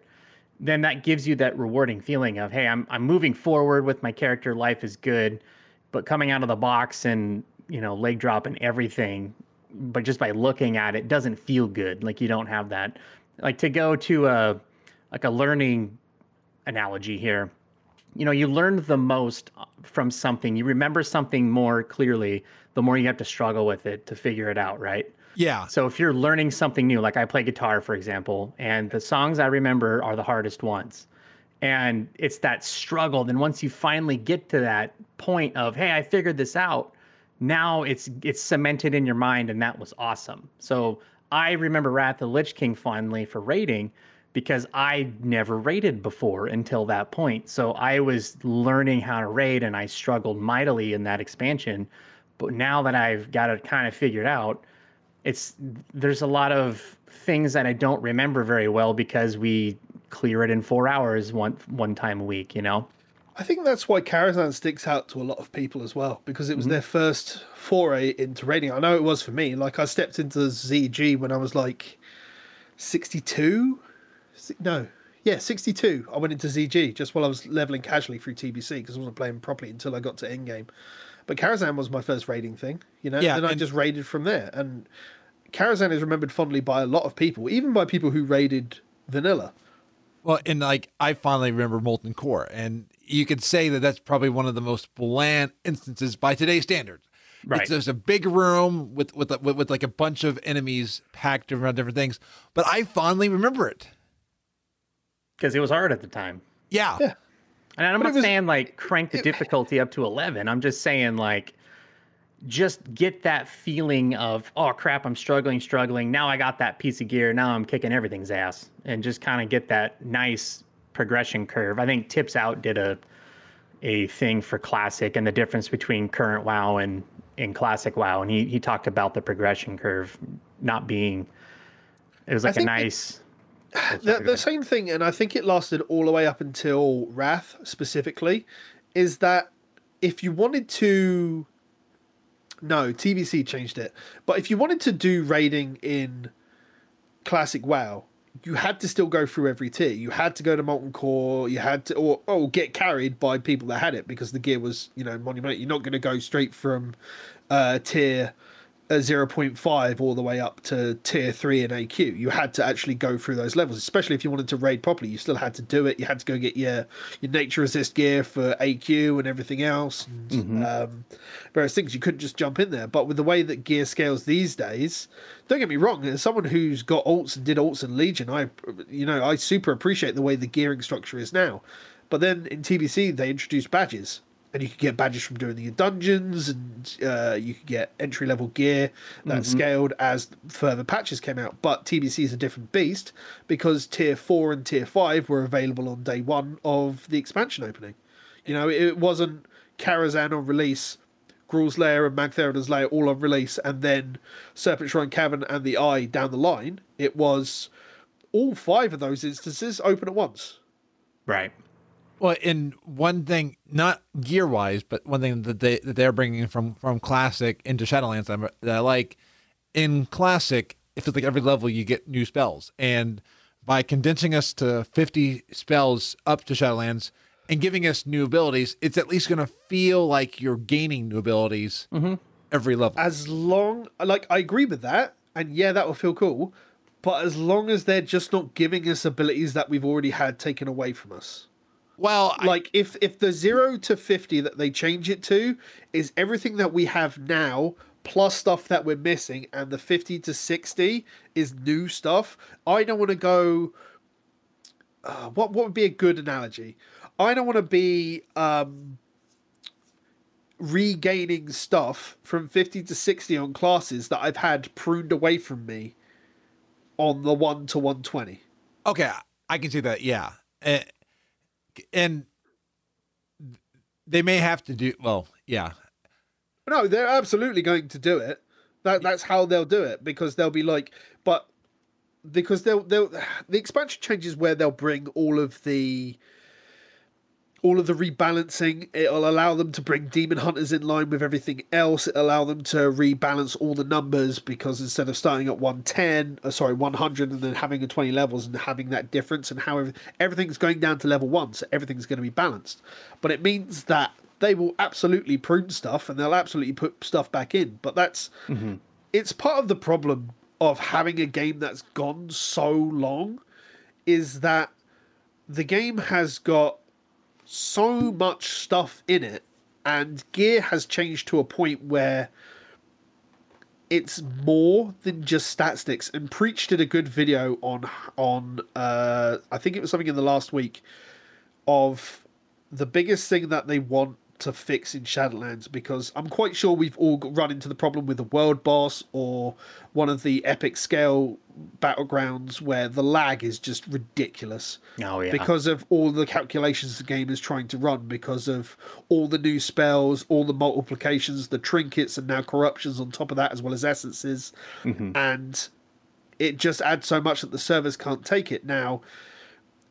then that gives you that rewarding feeling of hey i'm i'm moving forward with my character life is good but coming out of the box and you know leg drop and everything but just by looking at it doesn't feel good. Like you don't have that. Like to go to a like a learning analogy here you know you learn the most from something. You remember something more clearly the more you have to struggle with it to figure it out right yeah. So if you're learning something new, like I play guitar, for example, and the songs I remember are the hardest ones. And it's that struggle. Then once you finally get to that point of, hey, I figured this out, now it's it's cemented in your mind, and that was awesome. So I remember Wrath of the Lich King fondly for rating because I never rated before until that point. So I was learning how to raid and I struggled mightily in that expansion. But now that I've got it kind of figured out, it's there's a lot of things that I don't remember very well because we clear it in four hours one one time a week, you know. I think that's why Karazhan sticks out to a lot of people as well because it was mm-hmm. their first foray into raiding. I know it was for me. Like I stepped into ZG when I was like 62. No, yeah, 62. I went into ZG just while I was leveling casually through TBC because I wasn't playing properly until I got to endgame. But Karazhan was my first raiding thing, you know. Yeah, then I just raided from there, and Karazhan is remembered fondly by a lot of people, even by people who raided vanilla. Well, and like I finally remember Molten Core, and you could say that that's probably one of the most bland instances by today's standards. Right. It's just a big room with with, with with like a bunch of enemies packed around different things, but I fondly remember it. Because it was hard at the time. Yeah. Yeah. And I'm But not was- saying like crank the difficulty up to 11. I'm just saying like just get that feeling of oh crap, I'm struggling, struggling. Now I got that piece of gear. Now I'm kicking everything's ass, and just kind of get that nice progression curve. I think Tips Out did a a thing for classic and the difference between current WoW and in classic WoW, and he he talked about the progression curve not being. It was like a it- nice. Oh, the, the same thing, and I think it lasted all the way up until Wrath specifically, is that if you wanted to. No, TBC changed it. But if you wanted to do raiding in Classic WoW, you had to still go through every tier. You had to go to Molten Core. You had to, or, or get carried by people that had it because the gear was, you know, monumental. You're not going to go straight from uh, tier a 0.5 all the way up to tier 3 in AQ. You had to actually go through those levels, especially if you wanted to raid properly. You still had to do it. You had to go get your your nature resist gear for AQ and everything else, and um, various things. You couldn't just jump in there. But with the way that gear scales these days, don't get me wrong. As someone who's got alts and did alts in Legion, I you know I super appreciate the way the gearing structure is now. But then in TBC they introduced badges and you could get badges from doing the dungeons, and uh, you could get entry level gear that scaled as further patches came out. But TBC is a different beast because tier four and tier five were available on day one of the expansion opening. You know, it wasn't Karazhan on release, Gruul's Lair and Magtheridon's Lair all on release, and then Serpentshrine Cavern and the Eye down the line. It was all five of those instances open at once. Right. Well, in one thing, not gear wise, but one thing that they that they're bringing from from classic into Shadowlands that I- that I like in classic, it feels like every level you get new spells, and by condensing us to fifty spells up to Shadowlands and giving us new abilities, it's at least going to feel like you're gaining new abilities mm-hmm. every level. as long like I agree with that, and yeah, that will feel cool. But as long as they're just not giving us abilities that we've already had taken away from us. Well, I- Like if if the zero to fifty that they change it to is everything that we have now plus stuff that we're missing, and the fifty to sixty is new stuff. I don't want to go. Uh, what what would be a good analogy? I don't want to be um, regaining stuff from 50 to 60 on classes that I've had pruned away from me on the 1 to 120. Okay, I can see that. Yeah, and, and they may have to do well. Yeah, No, they're absolutely going to do it. That that's how they'll do it because they'll be like, but because they'll they'll the expansion changes where they'll bring all of the all of the rebalancing. It'll allow them to bring demon hunters in line with everything else. It'll allow them to rebalance all the numbers because instead of starting at 110, uh, sorry, 100 and then having a 20 levels and having that difference and how everything's going down to level 1, so everything's going to be balanced. But it means that they will absolutely prune stuff and they'll absolutely put stuff back in. But that's it's part of the problem of having a game that's gone so long is that the game has got so much stuff in it and gear has changed to a point where it's more than just stat sticks and preach did a good video on on uh i think it was something in the last week of the biggest thing that they want to fix in Shadowlands because I'm quite sure we've all run into the problem with the world boss or one of the epic scale battlegrounds where the lag is just ridiculous. Oh yeah. because of all the calculations the game is trying to run because of all the new spells all the multiplications the trinkets and now corruptions on top of that as well as essences. Mm-hmm. And it just adds so much that the servers can't take it. Now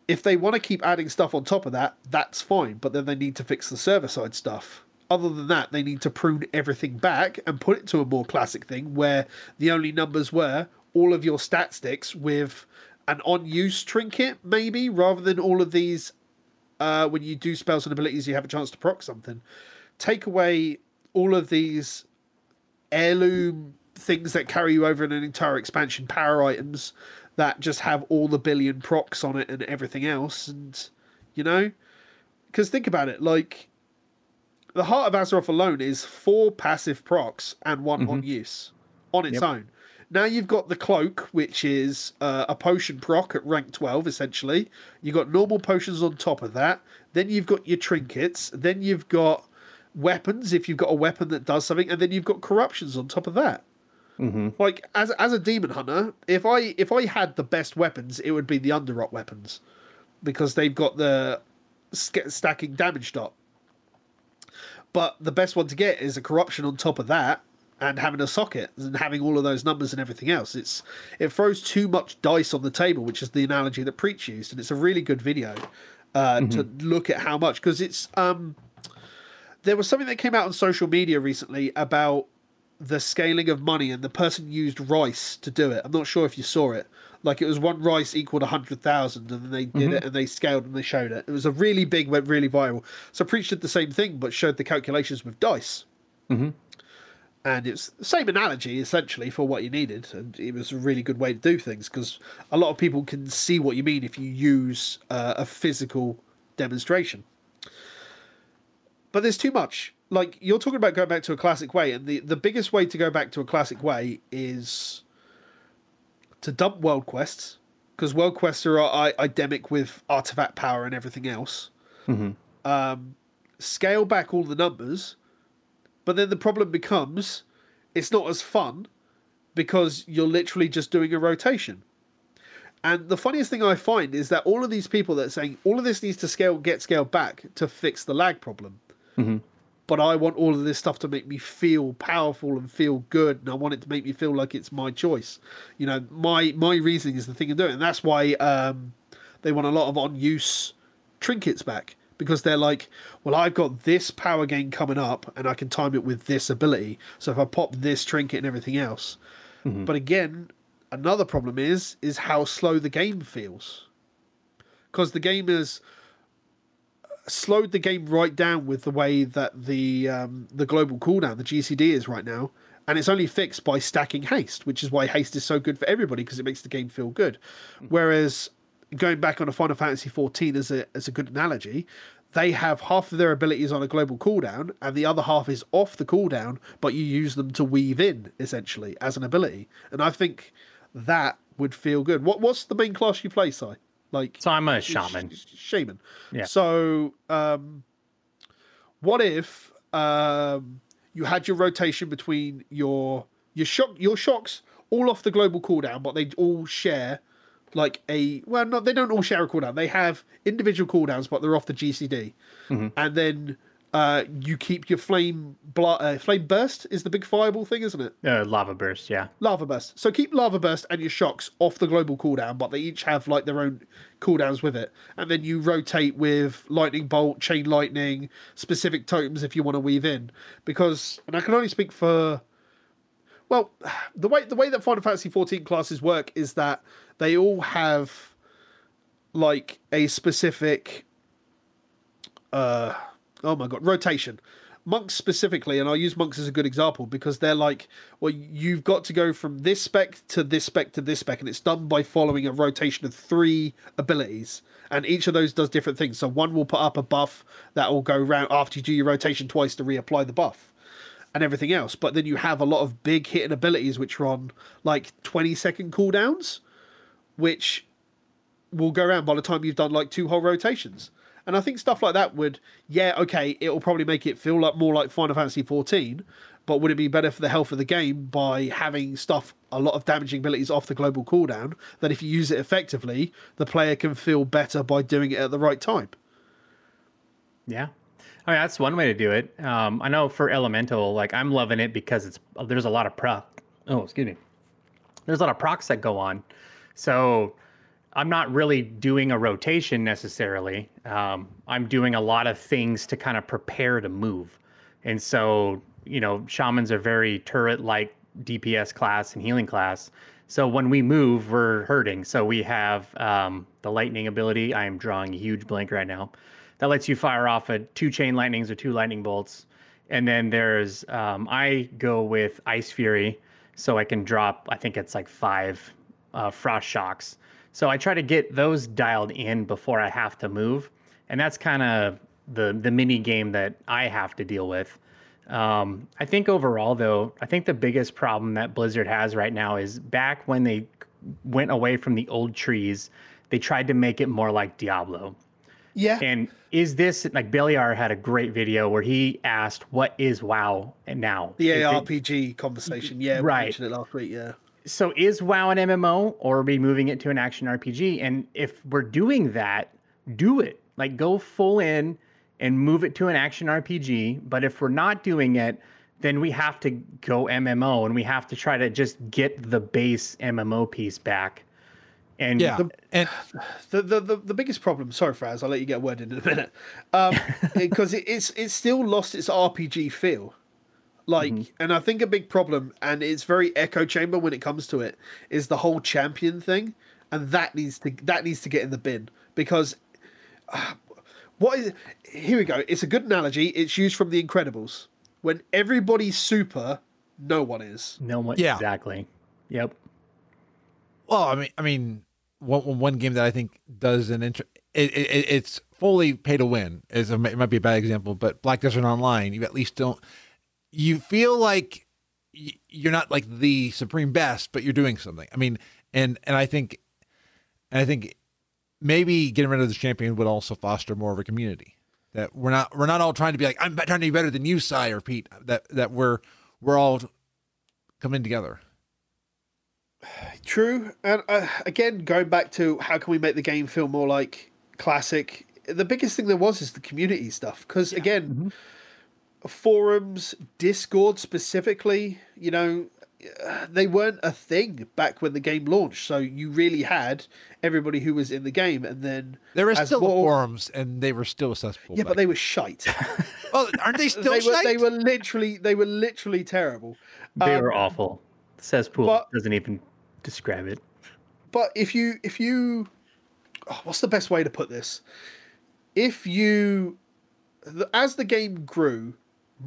if they want to keep adding stuff on top of that that's fine but then they need to fix the server side stuff. Other than that they need to prune everything back and put it to a more classic thing where the only numbers were all of your stat sticks with an on use trinket maybe rather than all of these uh, when you do spells and abilities you have a chance to proc something. Take away all of these heirloom things that carry you over in an entire expansion power items that just have all the billion procs on it and everything else and you know? Because think about it like the heart of azeroth alone is four passive procs and one on use on its Yep. own. Now you've got the cloak which is uh, a potion proc at rank 12 essentially. You've got normal potions on top of that. Then you've got your trinkets. Then you've got weapons if you've got a weapon that does something. And then you've got corruptions on top of that like as as a demon hunter, if I if I had the best weapons, it would be the underrot weapons, because they've got the stacking damage dot. But the best one to get is a corruption on top of that, and having a socket and having all of those numbers and everything else. It's it throws too much dice on the table, which is the analogy that Preach used, and it's a really good video uh, to look at how much because it's um there was something that came out on social media recently about the scaling of money and the person used rice to do it. I'm not sure if you saw it. Like it was one rice equaled a hundred thousand, and then they did it and they scaled and they showed it. It was a really big, went really viral. So Preach did the same thing, but showed the calculations with dice. Mm-hmm. And it's the same analogy essentially for what you needed, and it was a really good way to do things because a lot of people can see what you mean if you use uh, a physical demonstration but there's too much. Like you're talking about going back to a classic way, and the the biggest way to go back to a classic way is to dump world quests because world quests are I- idemic with artifact power and everything else. Um, scale back all the numbers, but then the problem becomes it's not as fun because you're literally just doing a rotation. And the funniest thing I find is that all of these people that are saying all of this needs to scale get scaled back to fix the lag problem. But I want all of this stuff to make me feel powerful and feel good, and I want it to make me feel like it's my choice. You know, my my reasoning is the thing to do it, and that's why um, they want a lot of on use trinkets back because they're like, well, I've got this power gain coming up, and I can time it with this ability. So if I pop this trinket and everything else, but again, another problem is is how slow the game feels because the game has slowed the game right down with the way that the um, the global cooldown, the GCD, is right now, and it's only fixed by stacking haste, which is why haste is so good for everybody because it makes the game feel good. Whereas going back on a Final Fantasy 14 as a as a good analogy, they have half of their abilities on a global cooldown, and the other half is off the cooldown, but you use them to weave in essentially as an ability, and I think that would feel good. What what's the main class you play, Si? Like So I'm a shaman. sh- shaman. Yeah. So, um, what if um, you had your rotation between your your shock your shocks all off the global cooldown, but they all share like a well, no, they don't all share a cooldown. They have individual cooldowns, but they're off the GCD, and then. Uh, you keep your flame bla- uh, flame burst is the big fireball thing, isn't it? Uh, lava burst, yeah. Lava Burst. So keep Lava Burst and your shocks off the global cooldown, but they each have like their own cooldowns with it. And then you rotate with Lightning Bolt, Chain Lightning, specific totems if you want to weave in. Because and I can only speak for well, the way the way that Final Fantasy 14 classes work is that they all have like a specific uh oh my god rotation. Monks specifically and i'll use monks as a good example because they're like well you've got to go from this spec to this spec to this spec and it's done by following a rotation of three abilities and each of those does different things. So one will put up a buff that will go round after you do your rotation twice to reapply the buff and everything else. But then you have a lot of big hitting abilities which are on like 20 second cooldowns which will go around by the time you've done like two whole rotations. And I think stuff like that would, yeah, okay, it will probably make it feel like more like Final Fantasy 14, but would it be better for the health of the game by having stuff, a lot of damaging abilities off the global cooldown, that if you use it effectively, the player can feel better by doing it at the right time? Yeah. I mean, that's one way to do it. Um, I know for Elemental, like I'm loving it because it's there's a lot of proc. Oh, excuse me. There's a lot of procs that go on, so I'm not really doing a rotation necessarily. Um, I'm doing a lot of things to kind of prepare to move, and so you know, shamans are very turret-like DPS class and healing class. So when we move, we're hurting. So we have um, the lightning ability. I am drawing a huge blank right now that lets you fire off a two chain lightnings or two lightning bolts. And then there's um, I go with Icefury, so I can drop. I think it's like five uh, frost shocks. So I try to get those dialed in before I have to move, and that's kind of the the mini game that I have to deal with. Um, I think overall, though, I think the biggest problem that Blizzard has right now is back when they went away from the old trees, they tried to make it more like Diablo. Yeah. And is this like Bellular had a great video where he asked, "What is WoW And now?" The Is it- ARPG conversation, yeah, we Right. mentioned it last week, yeah. So is WoW an MMO or are we moving it to an action RPG? And if we're doing that, do it. Like go full in and move it to an action RPG. But if we're not doing it, then we have to go MMO and we have to try to just get the base MMO piece back. And Yeah, and The, the the the biggest problem. Sorry, Fraz. I'll let you get a word in in a minute. Um, because it, it's it's still lost its RPG feel. Like, and I think a big problem, and it's very echo chamber when it comes to it, is the whole champion thing, and that needs to that needs to get in the bin because uh, what is here we go. It's a good analogy. It's used from The Incredibles. When everybody's super, no one is. no one Yeah. exactly. Yep. Well, I mean, I mean, one one game that I think does an intro, it, it, it's fully pay to win. Is a, it might be a bad example, but Black Desert Online, you at least don't. You feel like you're not like the supreme best, but you're doing something. I mean, and and I think, and I think maybe getting rid of the champion would also foster more of a community. That we're not we're not all trying to be like I'm trying to be better than you, Si or Pete. That that we're we're all coming together. True, and uh, again, going back to how can we make the game feel more like classic? The biggest thing there was is the community stuff. Because again, forums, Discord specifically, you know, uh, they weren't a thing back when the game launched. So you really had everybody who was in the game, and then there as still more- forums, and they were still accessible. Yeah, back but they were shite. Oh, aren't they still they were shite? they were literally they were literally terrible. They Um, were awful. Cesspool but- doesn't even describe it. but if you if you oh, what's the best way to put this if you the, as the game grew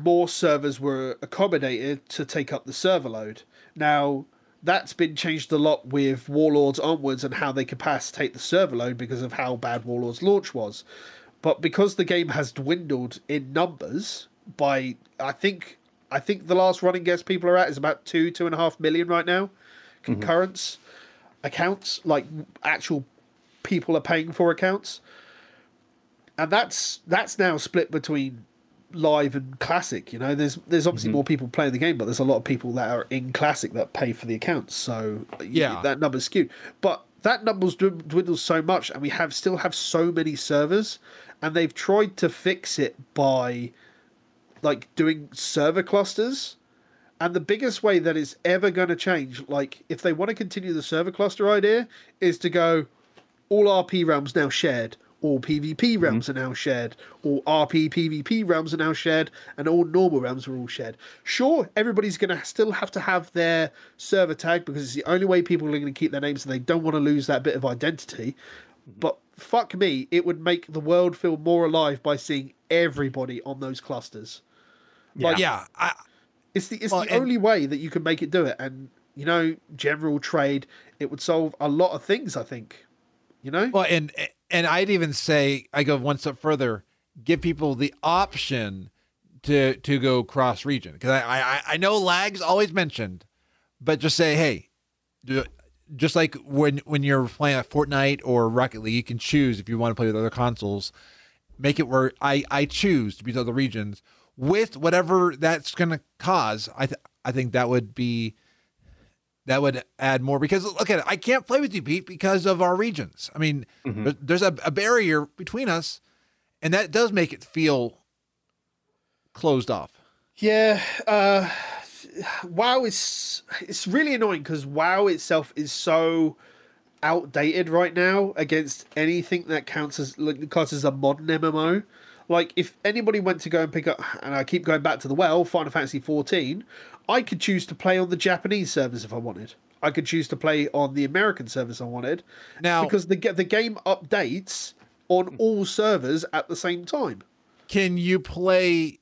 more servers were accommodated to take up the server load. Now that's been changed a lot with warlords onwards and how they capacitate the server load because of how bad warlords launch was. But because the game has dwindled in numbers by i think i think the last running guess people are at is about two two and a half million right now mm-hmm. concurrents accounts like actual people are paying for accounts. And that's that's now split between live and classic you know? There's there's obviously mm-hmm. more people playing the game but there's a lot of people that are in classic that pay for the accounts so Yeah. that number's skewed. But that number's dwind- dwindled so much and we have still have so many servers and they've tried to fix it by like doing server clusters. And the biggest way that it's ever going to change, like if they want to continue the server cluster idea, is to go all RP realms now shared, all PvP mm-hmm. realms are now shared, all RP PvP realms are now shared, and all normal realms are all shared. Sure, everybody's going to still have to have their server tag because it's the only way people are going to keep their names and they don't want to lose that bit of identity. Mm-hmm. But fuck me, it would make the world feel more alive by seeing everybody on those clusters. Like, yeah, I, it's the it's Well, the and- only way that you can make it do it, and you know, general trade, it would solve a lot of things. I think, you know, well, and and I'd even say I go one step further, give people the option to to go cross region because I, I I know lags always mentioned, but just say hey, do, just like when when you're playing at Fortnite or Rocket League, you can choose if you want to play with other consoles. make it where I I choose to be the other regions with whatever that's going to cause. I th- I think that would be that would add more because look at it. I can't play with you, Pete, because of our regions. I mean, Mm-hmm. there's a, a barrier between us, and that does make it feel closed off. Yeah, uh, WoW is it's really annoying because WoW itself is so outdated right now against anything that counts as like counts as a modern MMO. Like if anybody went to go and pick up, and I keep going back to the well, Final Fantasy 14, I could choose to play on the Japanese servers if I wanted. I could choose to play on the American servers I wanted. Now- because the the game updates on all servers at the same time. Can you play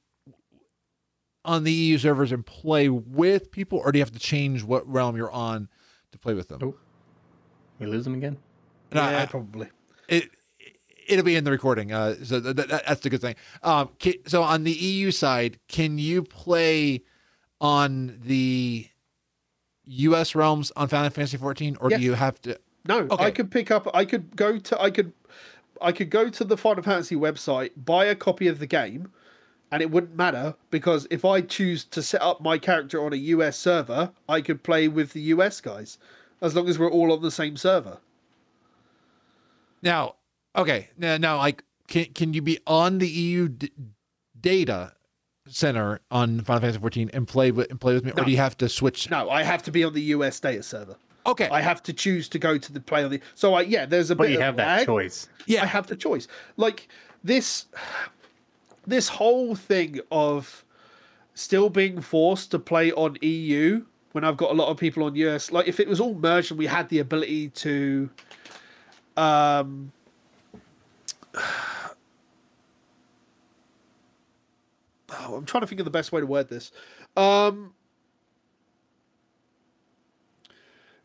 on the EU servers and play with people, or do you have to change what realm you're on to play with them? Oh. We lose them again. No, yeah, I- probably. it it'll be in the recording uh so th- th- that's the good thing um ca- so on the eu side can you play on the us realms on final fantasy 14 or Yes. do you have to No, Okay. I could pick up. I could go to. I could. I could go to the Final Fantasy website, buy a copy of the game, and it wouldn't matter because if I choose to set up my character on a US server, I could play with the US guys, as long as we're all on the same server. now okay now, now like can can you be on the eu d- data center on final fantasy 14 and play with and play with me or do you have to switch No, I have to be on the US data server. okay I have to choose to go to the play on the. So I yeah, there's a But bit you of have that lag. choice. Yeah. I have the choice. Like this, this whole thing of still being forced to play on EU when I've got a lot of people on US. Like if it was all merged and we had the ability to, um, oh, I'm trying to think of the best way to word this. Um,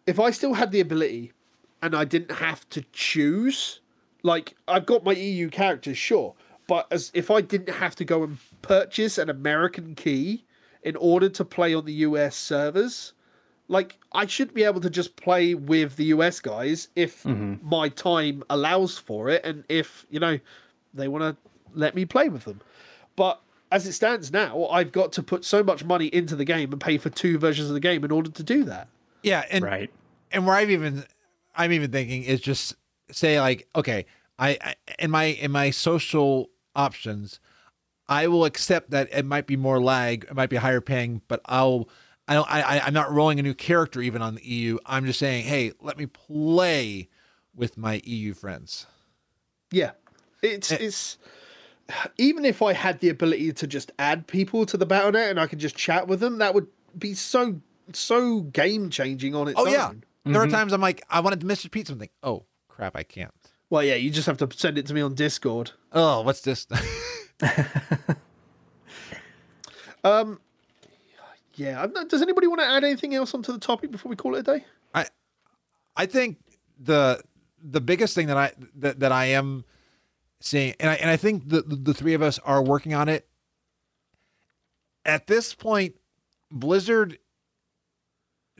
if I still had the ability and I didn't have to choose, like I've got my EU characters, sure, but as if I didn't have to go and purchase an American key in order to play on the US servers, like I should be able to just play with the US guys if my time allows for it and if, you know, they want to let me play with them. But as it stands now, I've got to put so much money into the game and pay for two versions of the game in order to do that. yeah and Right. and where I've even I'm even thinking is just say like okay I, I in my in my social options I will accept that it might be more lag it might be higher paying but I'll I don't I I- I'm not rolling a new character even on the EU I'm just saying hey let me play with my EU friends Yeah, it's Eh. it's even if I had the ability to just add people to the BattleNet and I could just chat with them, that would be so so game changing on its oh own. yeah there are times I'm like I wanted to Mr. Pete something oh crap I can't Well, yeah, you just have to send it to me on Discord. oh what's this um, Yeah, does anybody want to add anything else onto the topic before we call it a day? I I think the the biggest thing that I that, that I am seeing and I and I think the, the the three of us are working on it. At this point, Blizzard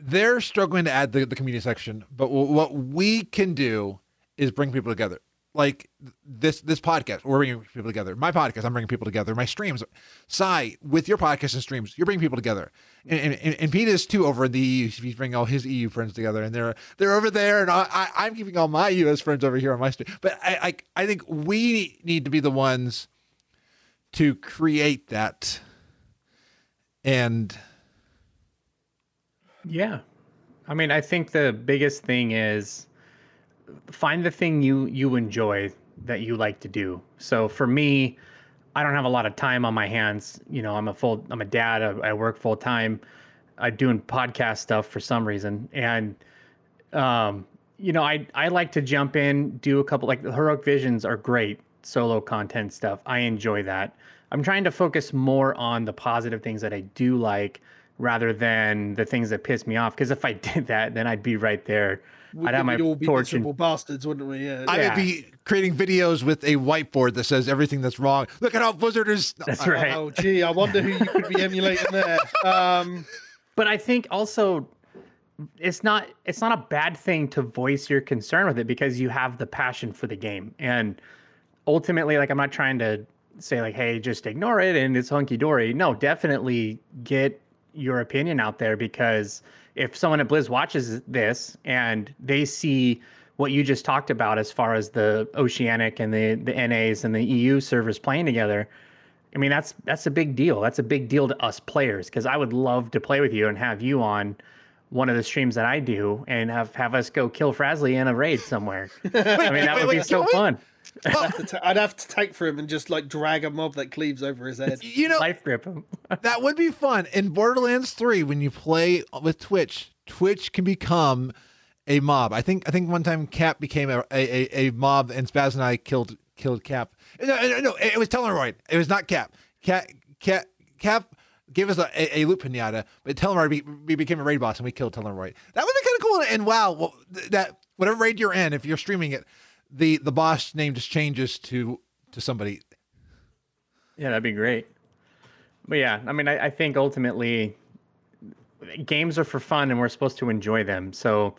they're struggling to add the, the community section, but what we can do is bring people together. Like this this podcast, we're bringing people together. My podcast, I'm bringing people together. My streams, Sai, with your podcast and streams, you're bringing people together. And and, and Pete is too over in the EU. He's bringing all his EU friends together, and they're they're over there, and I, I I'm keeping all my US friends over here on my stream. But I, I I think we need to be the ones to create that, and Yeah. I mean, I think the biggest thing is find the thing you you enjoy that you like to do. So for me, I don't have a lot of time on my hands. You know, I'm a full I'm a dad. I, I work full time. I'm doing podcast stuff for some reason, and um, you know, I I like to jump in, do a couple like the heroic visions are great solo content stuff. I enjoy that. I'm trying to focus more on the positive things that I do like rather than the things that piss me off. Because if I did that, then I'd be right there. I'd have my We'd all be torch and bastards, wouldn't we? Yeah. I Yeah. would be creating videos with a whiteboard that says everything that's wrong. Look at how Blizzard is. that's right. Oh, gee, I wonder who you could be emulating there. Um, but I think also it's not it's not a bad thing to voice your concern with it because you have the passion for the game and ultimately, like I'm not trying to say like, hey, just ignore it and it's hunky dory. No, definitely get your opinion out there because if someone at Blizz watches this and they see what you just talked about as far as the Oceanic and the the NAs and the EU servers playing together, I mean that's that's a big deal. That's a big deal to us players because I would love to play with you and have you on one of the streams that I do and have have us go kill Frasley in a raid somewhere. I mean that wait, would wait, be so we? fun. I'd have, to ta- I'd have to take for him and just like drag a mob that cleaves over his head. You know, Life grip him. that would be fun. In Borderlands 3, when you play with Twitch, Twitch can become a mob. I think I think one time Cap became a a, a, a mob and Spaz and I killed killed Cap. Uh, no, no, no, it was Teleroid. It was not Cap. Cap Cap Cap gave us a, a, a loot pinata, but Teleroid be, we became a raid boss and we killed Teleroid. That would be kind of cool. And wow, well, that whatever raid you're in, if you're streaming it, the the boss name just changes to to somebody. Yeah, that'd be great. But yeah, I mean, I, I think ultimately games are for fun and we're supposed to enjoy them. So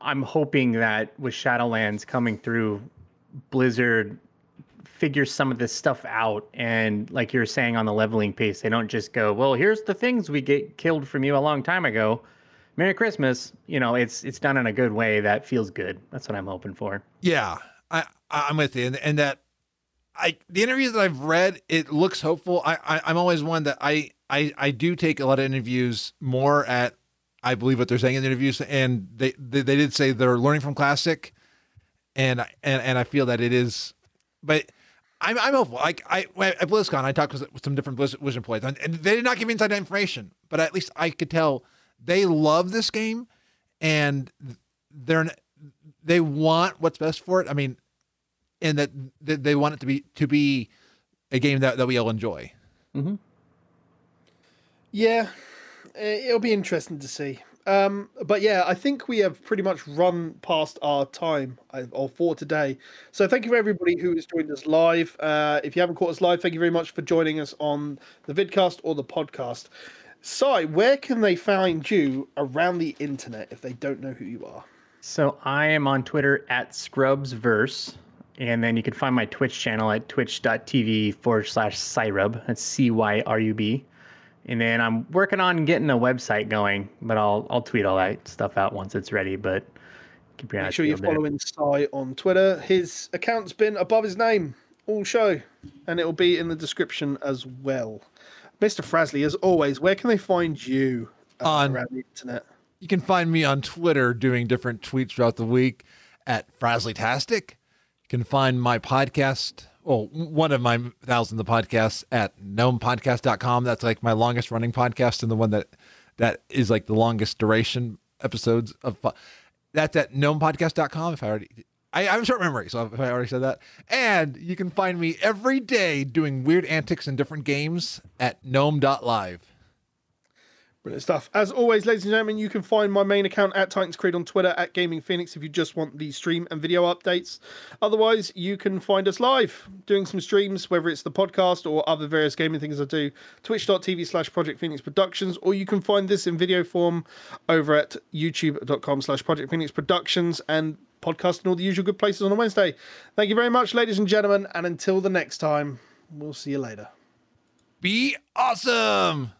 I'm hoping that with Shadowlands coming through, Blizzard figures some of this stuff out. And like you're saying on the leveling piece, they don't just go, well, here's the things we get killed from you a long time ago. Merry Christmas. You know, it's it's done in a good way that feels good. That's what I'm hoping for. Yeah, I, I'm with you, and, and that I the interviews that I've read, it looks hopeful. I, I I'm always one that I I I do take a lot of interviews more at I believe what they're saying in the interviews, and they they, they did say they're learning from classic, and I- and and I feel that it is, but. I'm, I'm hopeful. Like I at BlizzCon, I talked with, some different Blizz, Blizzard and, and they did not give me inside information, but at least I could tell they love this game, and they're they want what's best for it. I mean, and that they want it to be to be a game that, that we all enjoy. Yeah, eh, it'll be interesting to see. Um, but yeah, I think we have pretty much run past our time or for today. So thank you for everybody who has joined us live. Uh, if you haven't caught us live, thank you very much for joining us on the vidcast or the podcast. Si, where can they find you around the internet if they don't know who you are? So I am on Twitter at Scrubsverse, and then you can find my Twitch channel at twitch.tv forward slash Cyrub. That's C Y R U B. And then I'm working on getting a website going, but I'll I'll tweet all that stuff out once it's ready. But keep your eyes Make sure you're following Sai on Twitter. His account's been above his name all show, and it will be in the description as well. Mr. Frasley, as always, where can they find you uh, On- around the internet? You can find me on Twitter doing different tweets throughout the week at Frasleytastic. You can find my podcast, well, one of my thousands of podcasts at gnomepodcast.com. That's like my longest running podcast and the one that that is like the longest duration episodes of that's at gnomepodcast.com if I already I, I have a short memory, so if I already said that. And you can find me every day doing weird antics in different games at gnome.live. Brilliant stuff. As always, ladies and gentlemen, you can find my main account at Titans Creed on Twitter at Gaming Phoenix if you just want the stream and video updates. Otherwise, you can find us live doing some streams, whether it's the podcast or other various gaming things I do. Twitch.tv slash Project Phoenix Productions, or you can find this in video form over at youtube.com slash Project Phoenix Productions and podcast in all the usual good places on a Wednesday. Thank you very much, ladies and gentlemen, and until the next time, we'll see you later. Be awesome!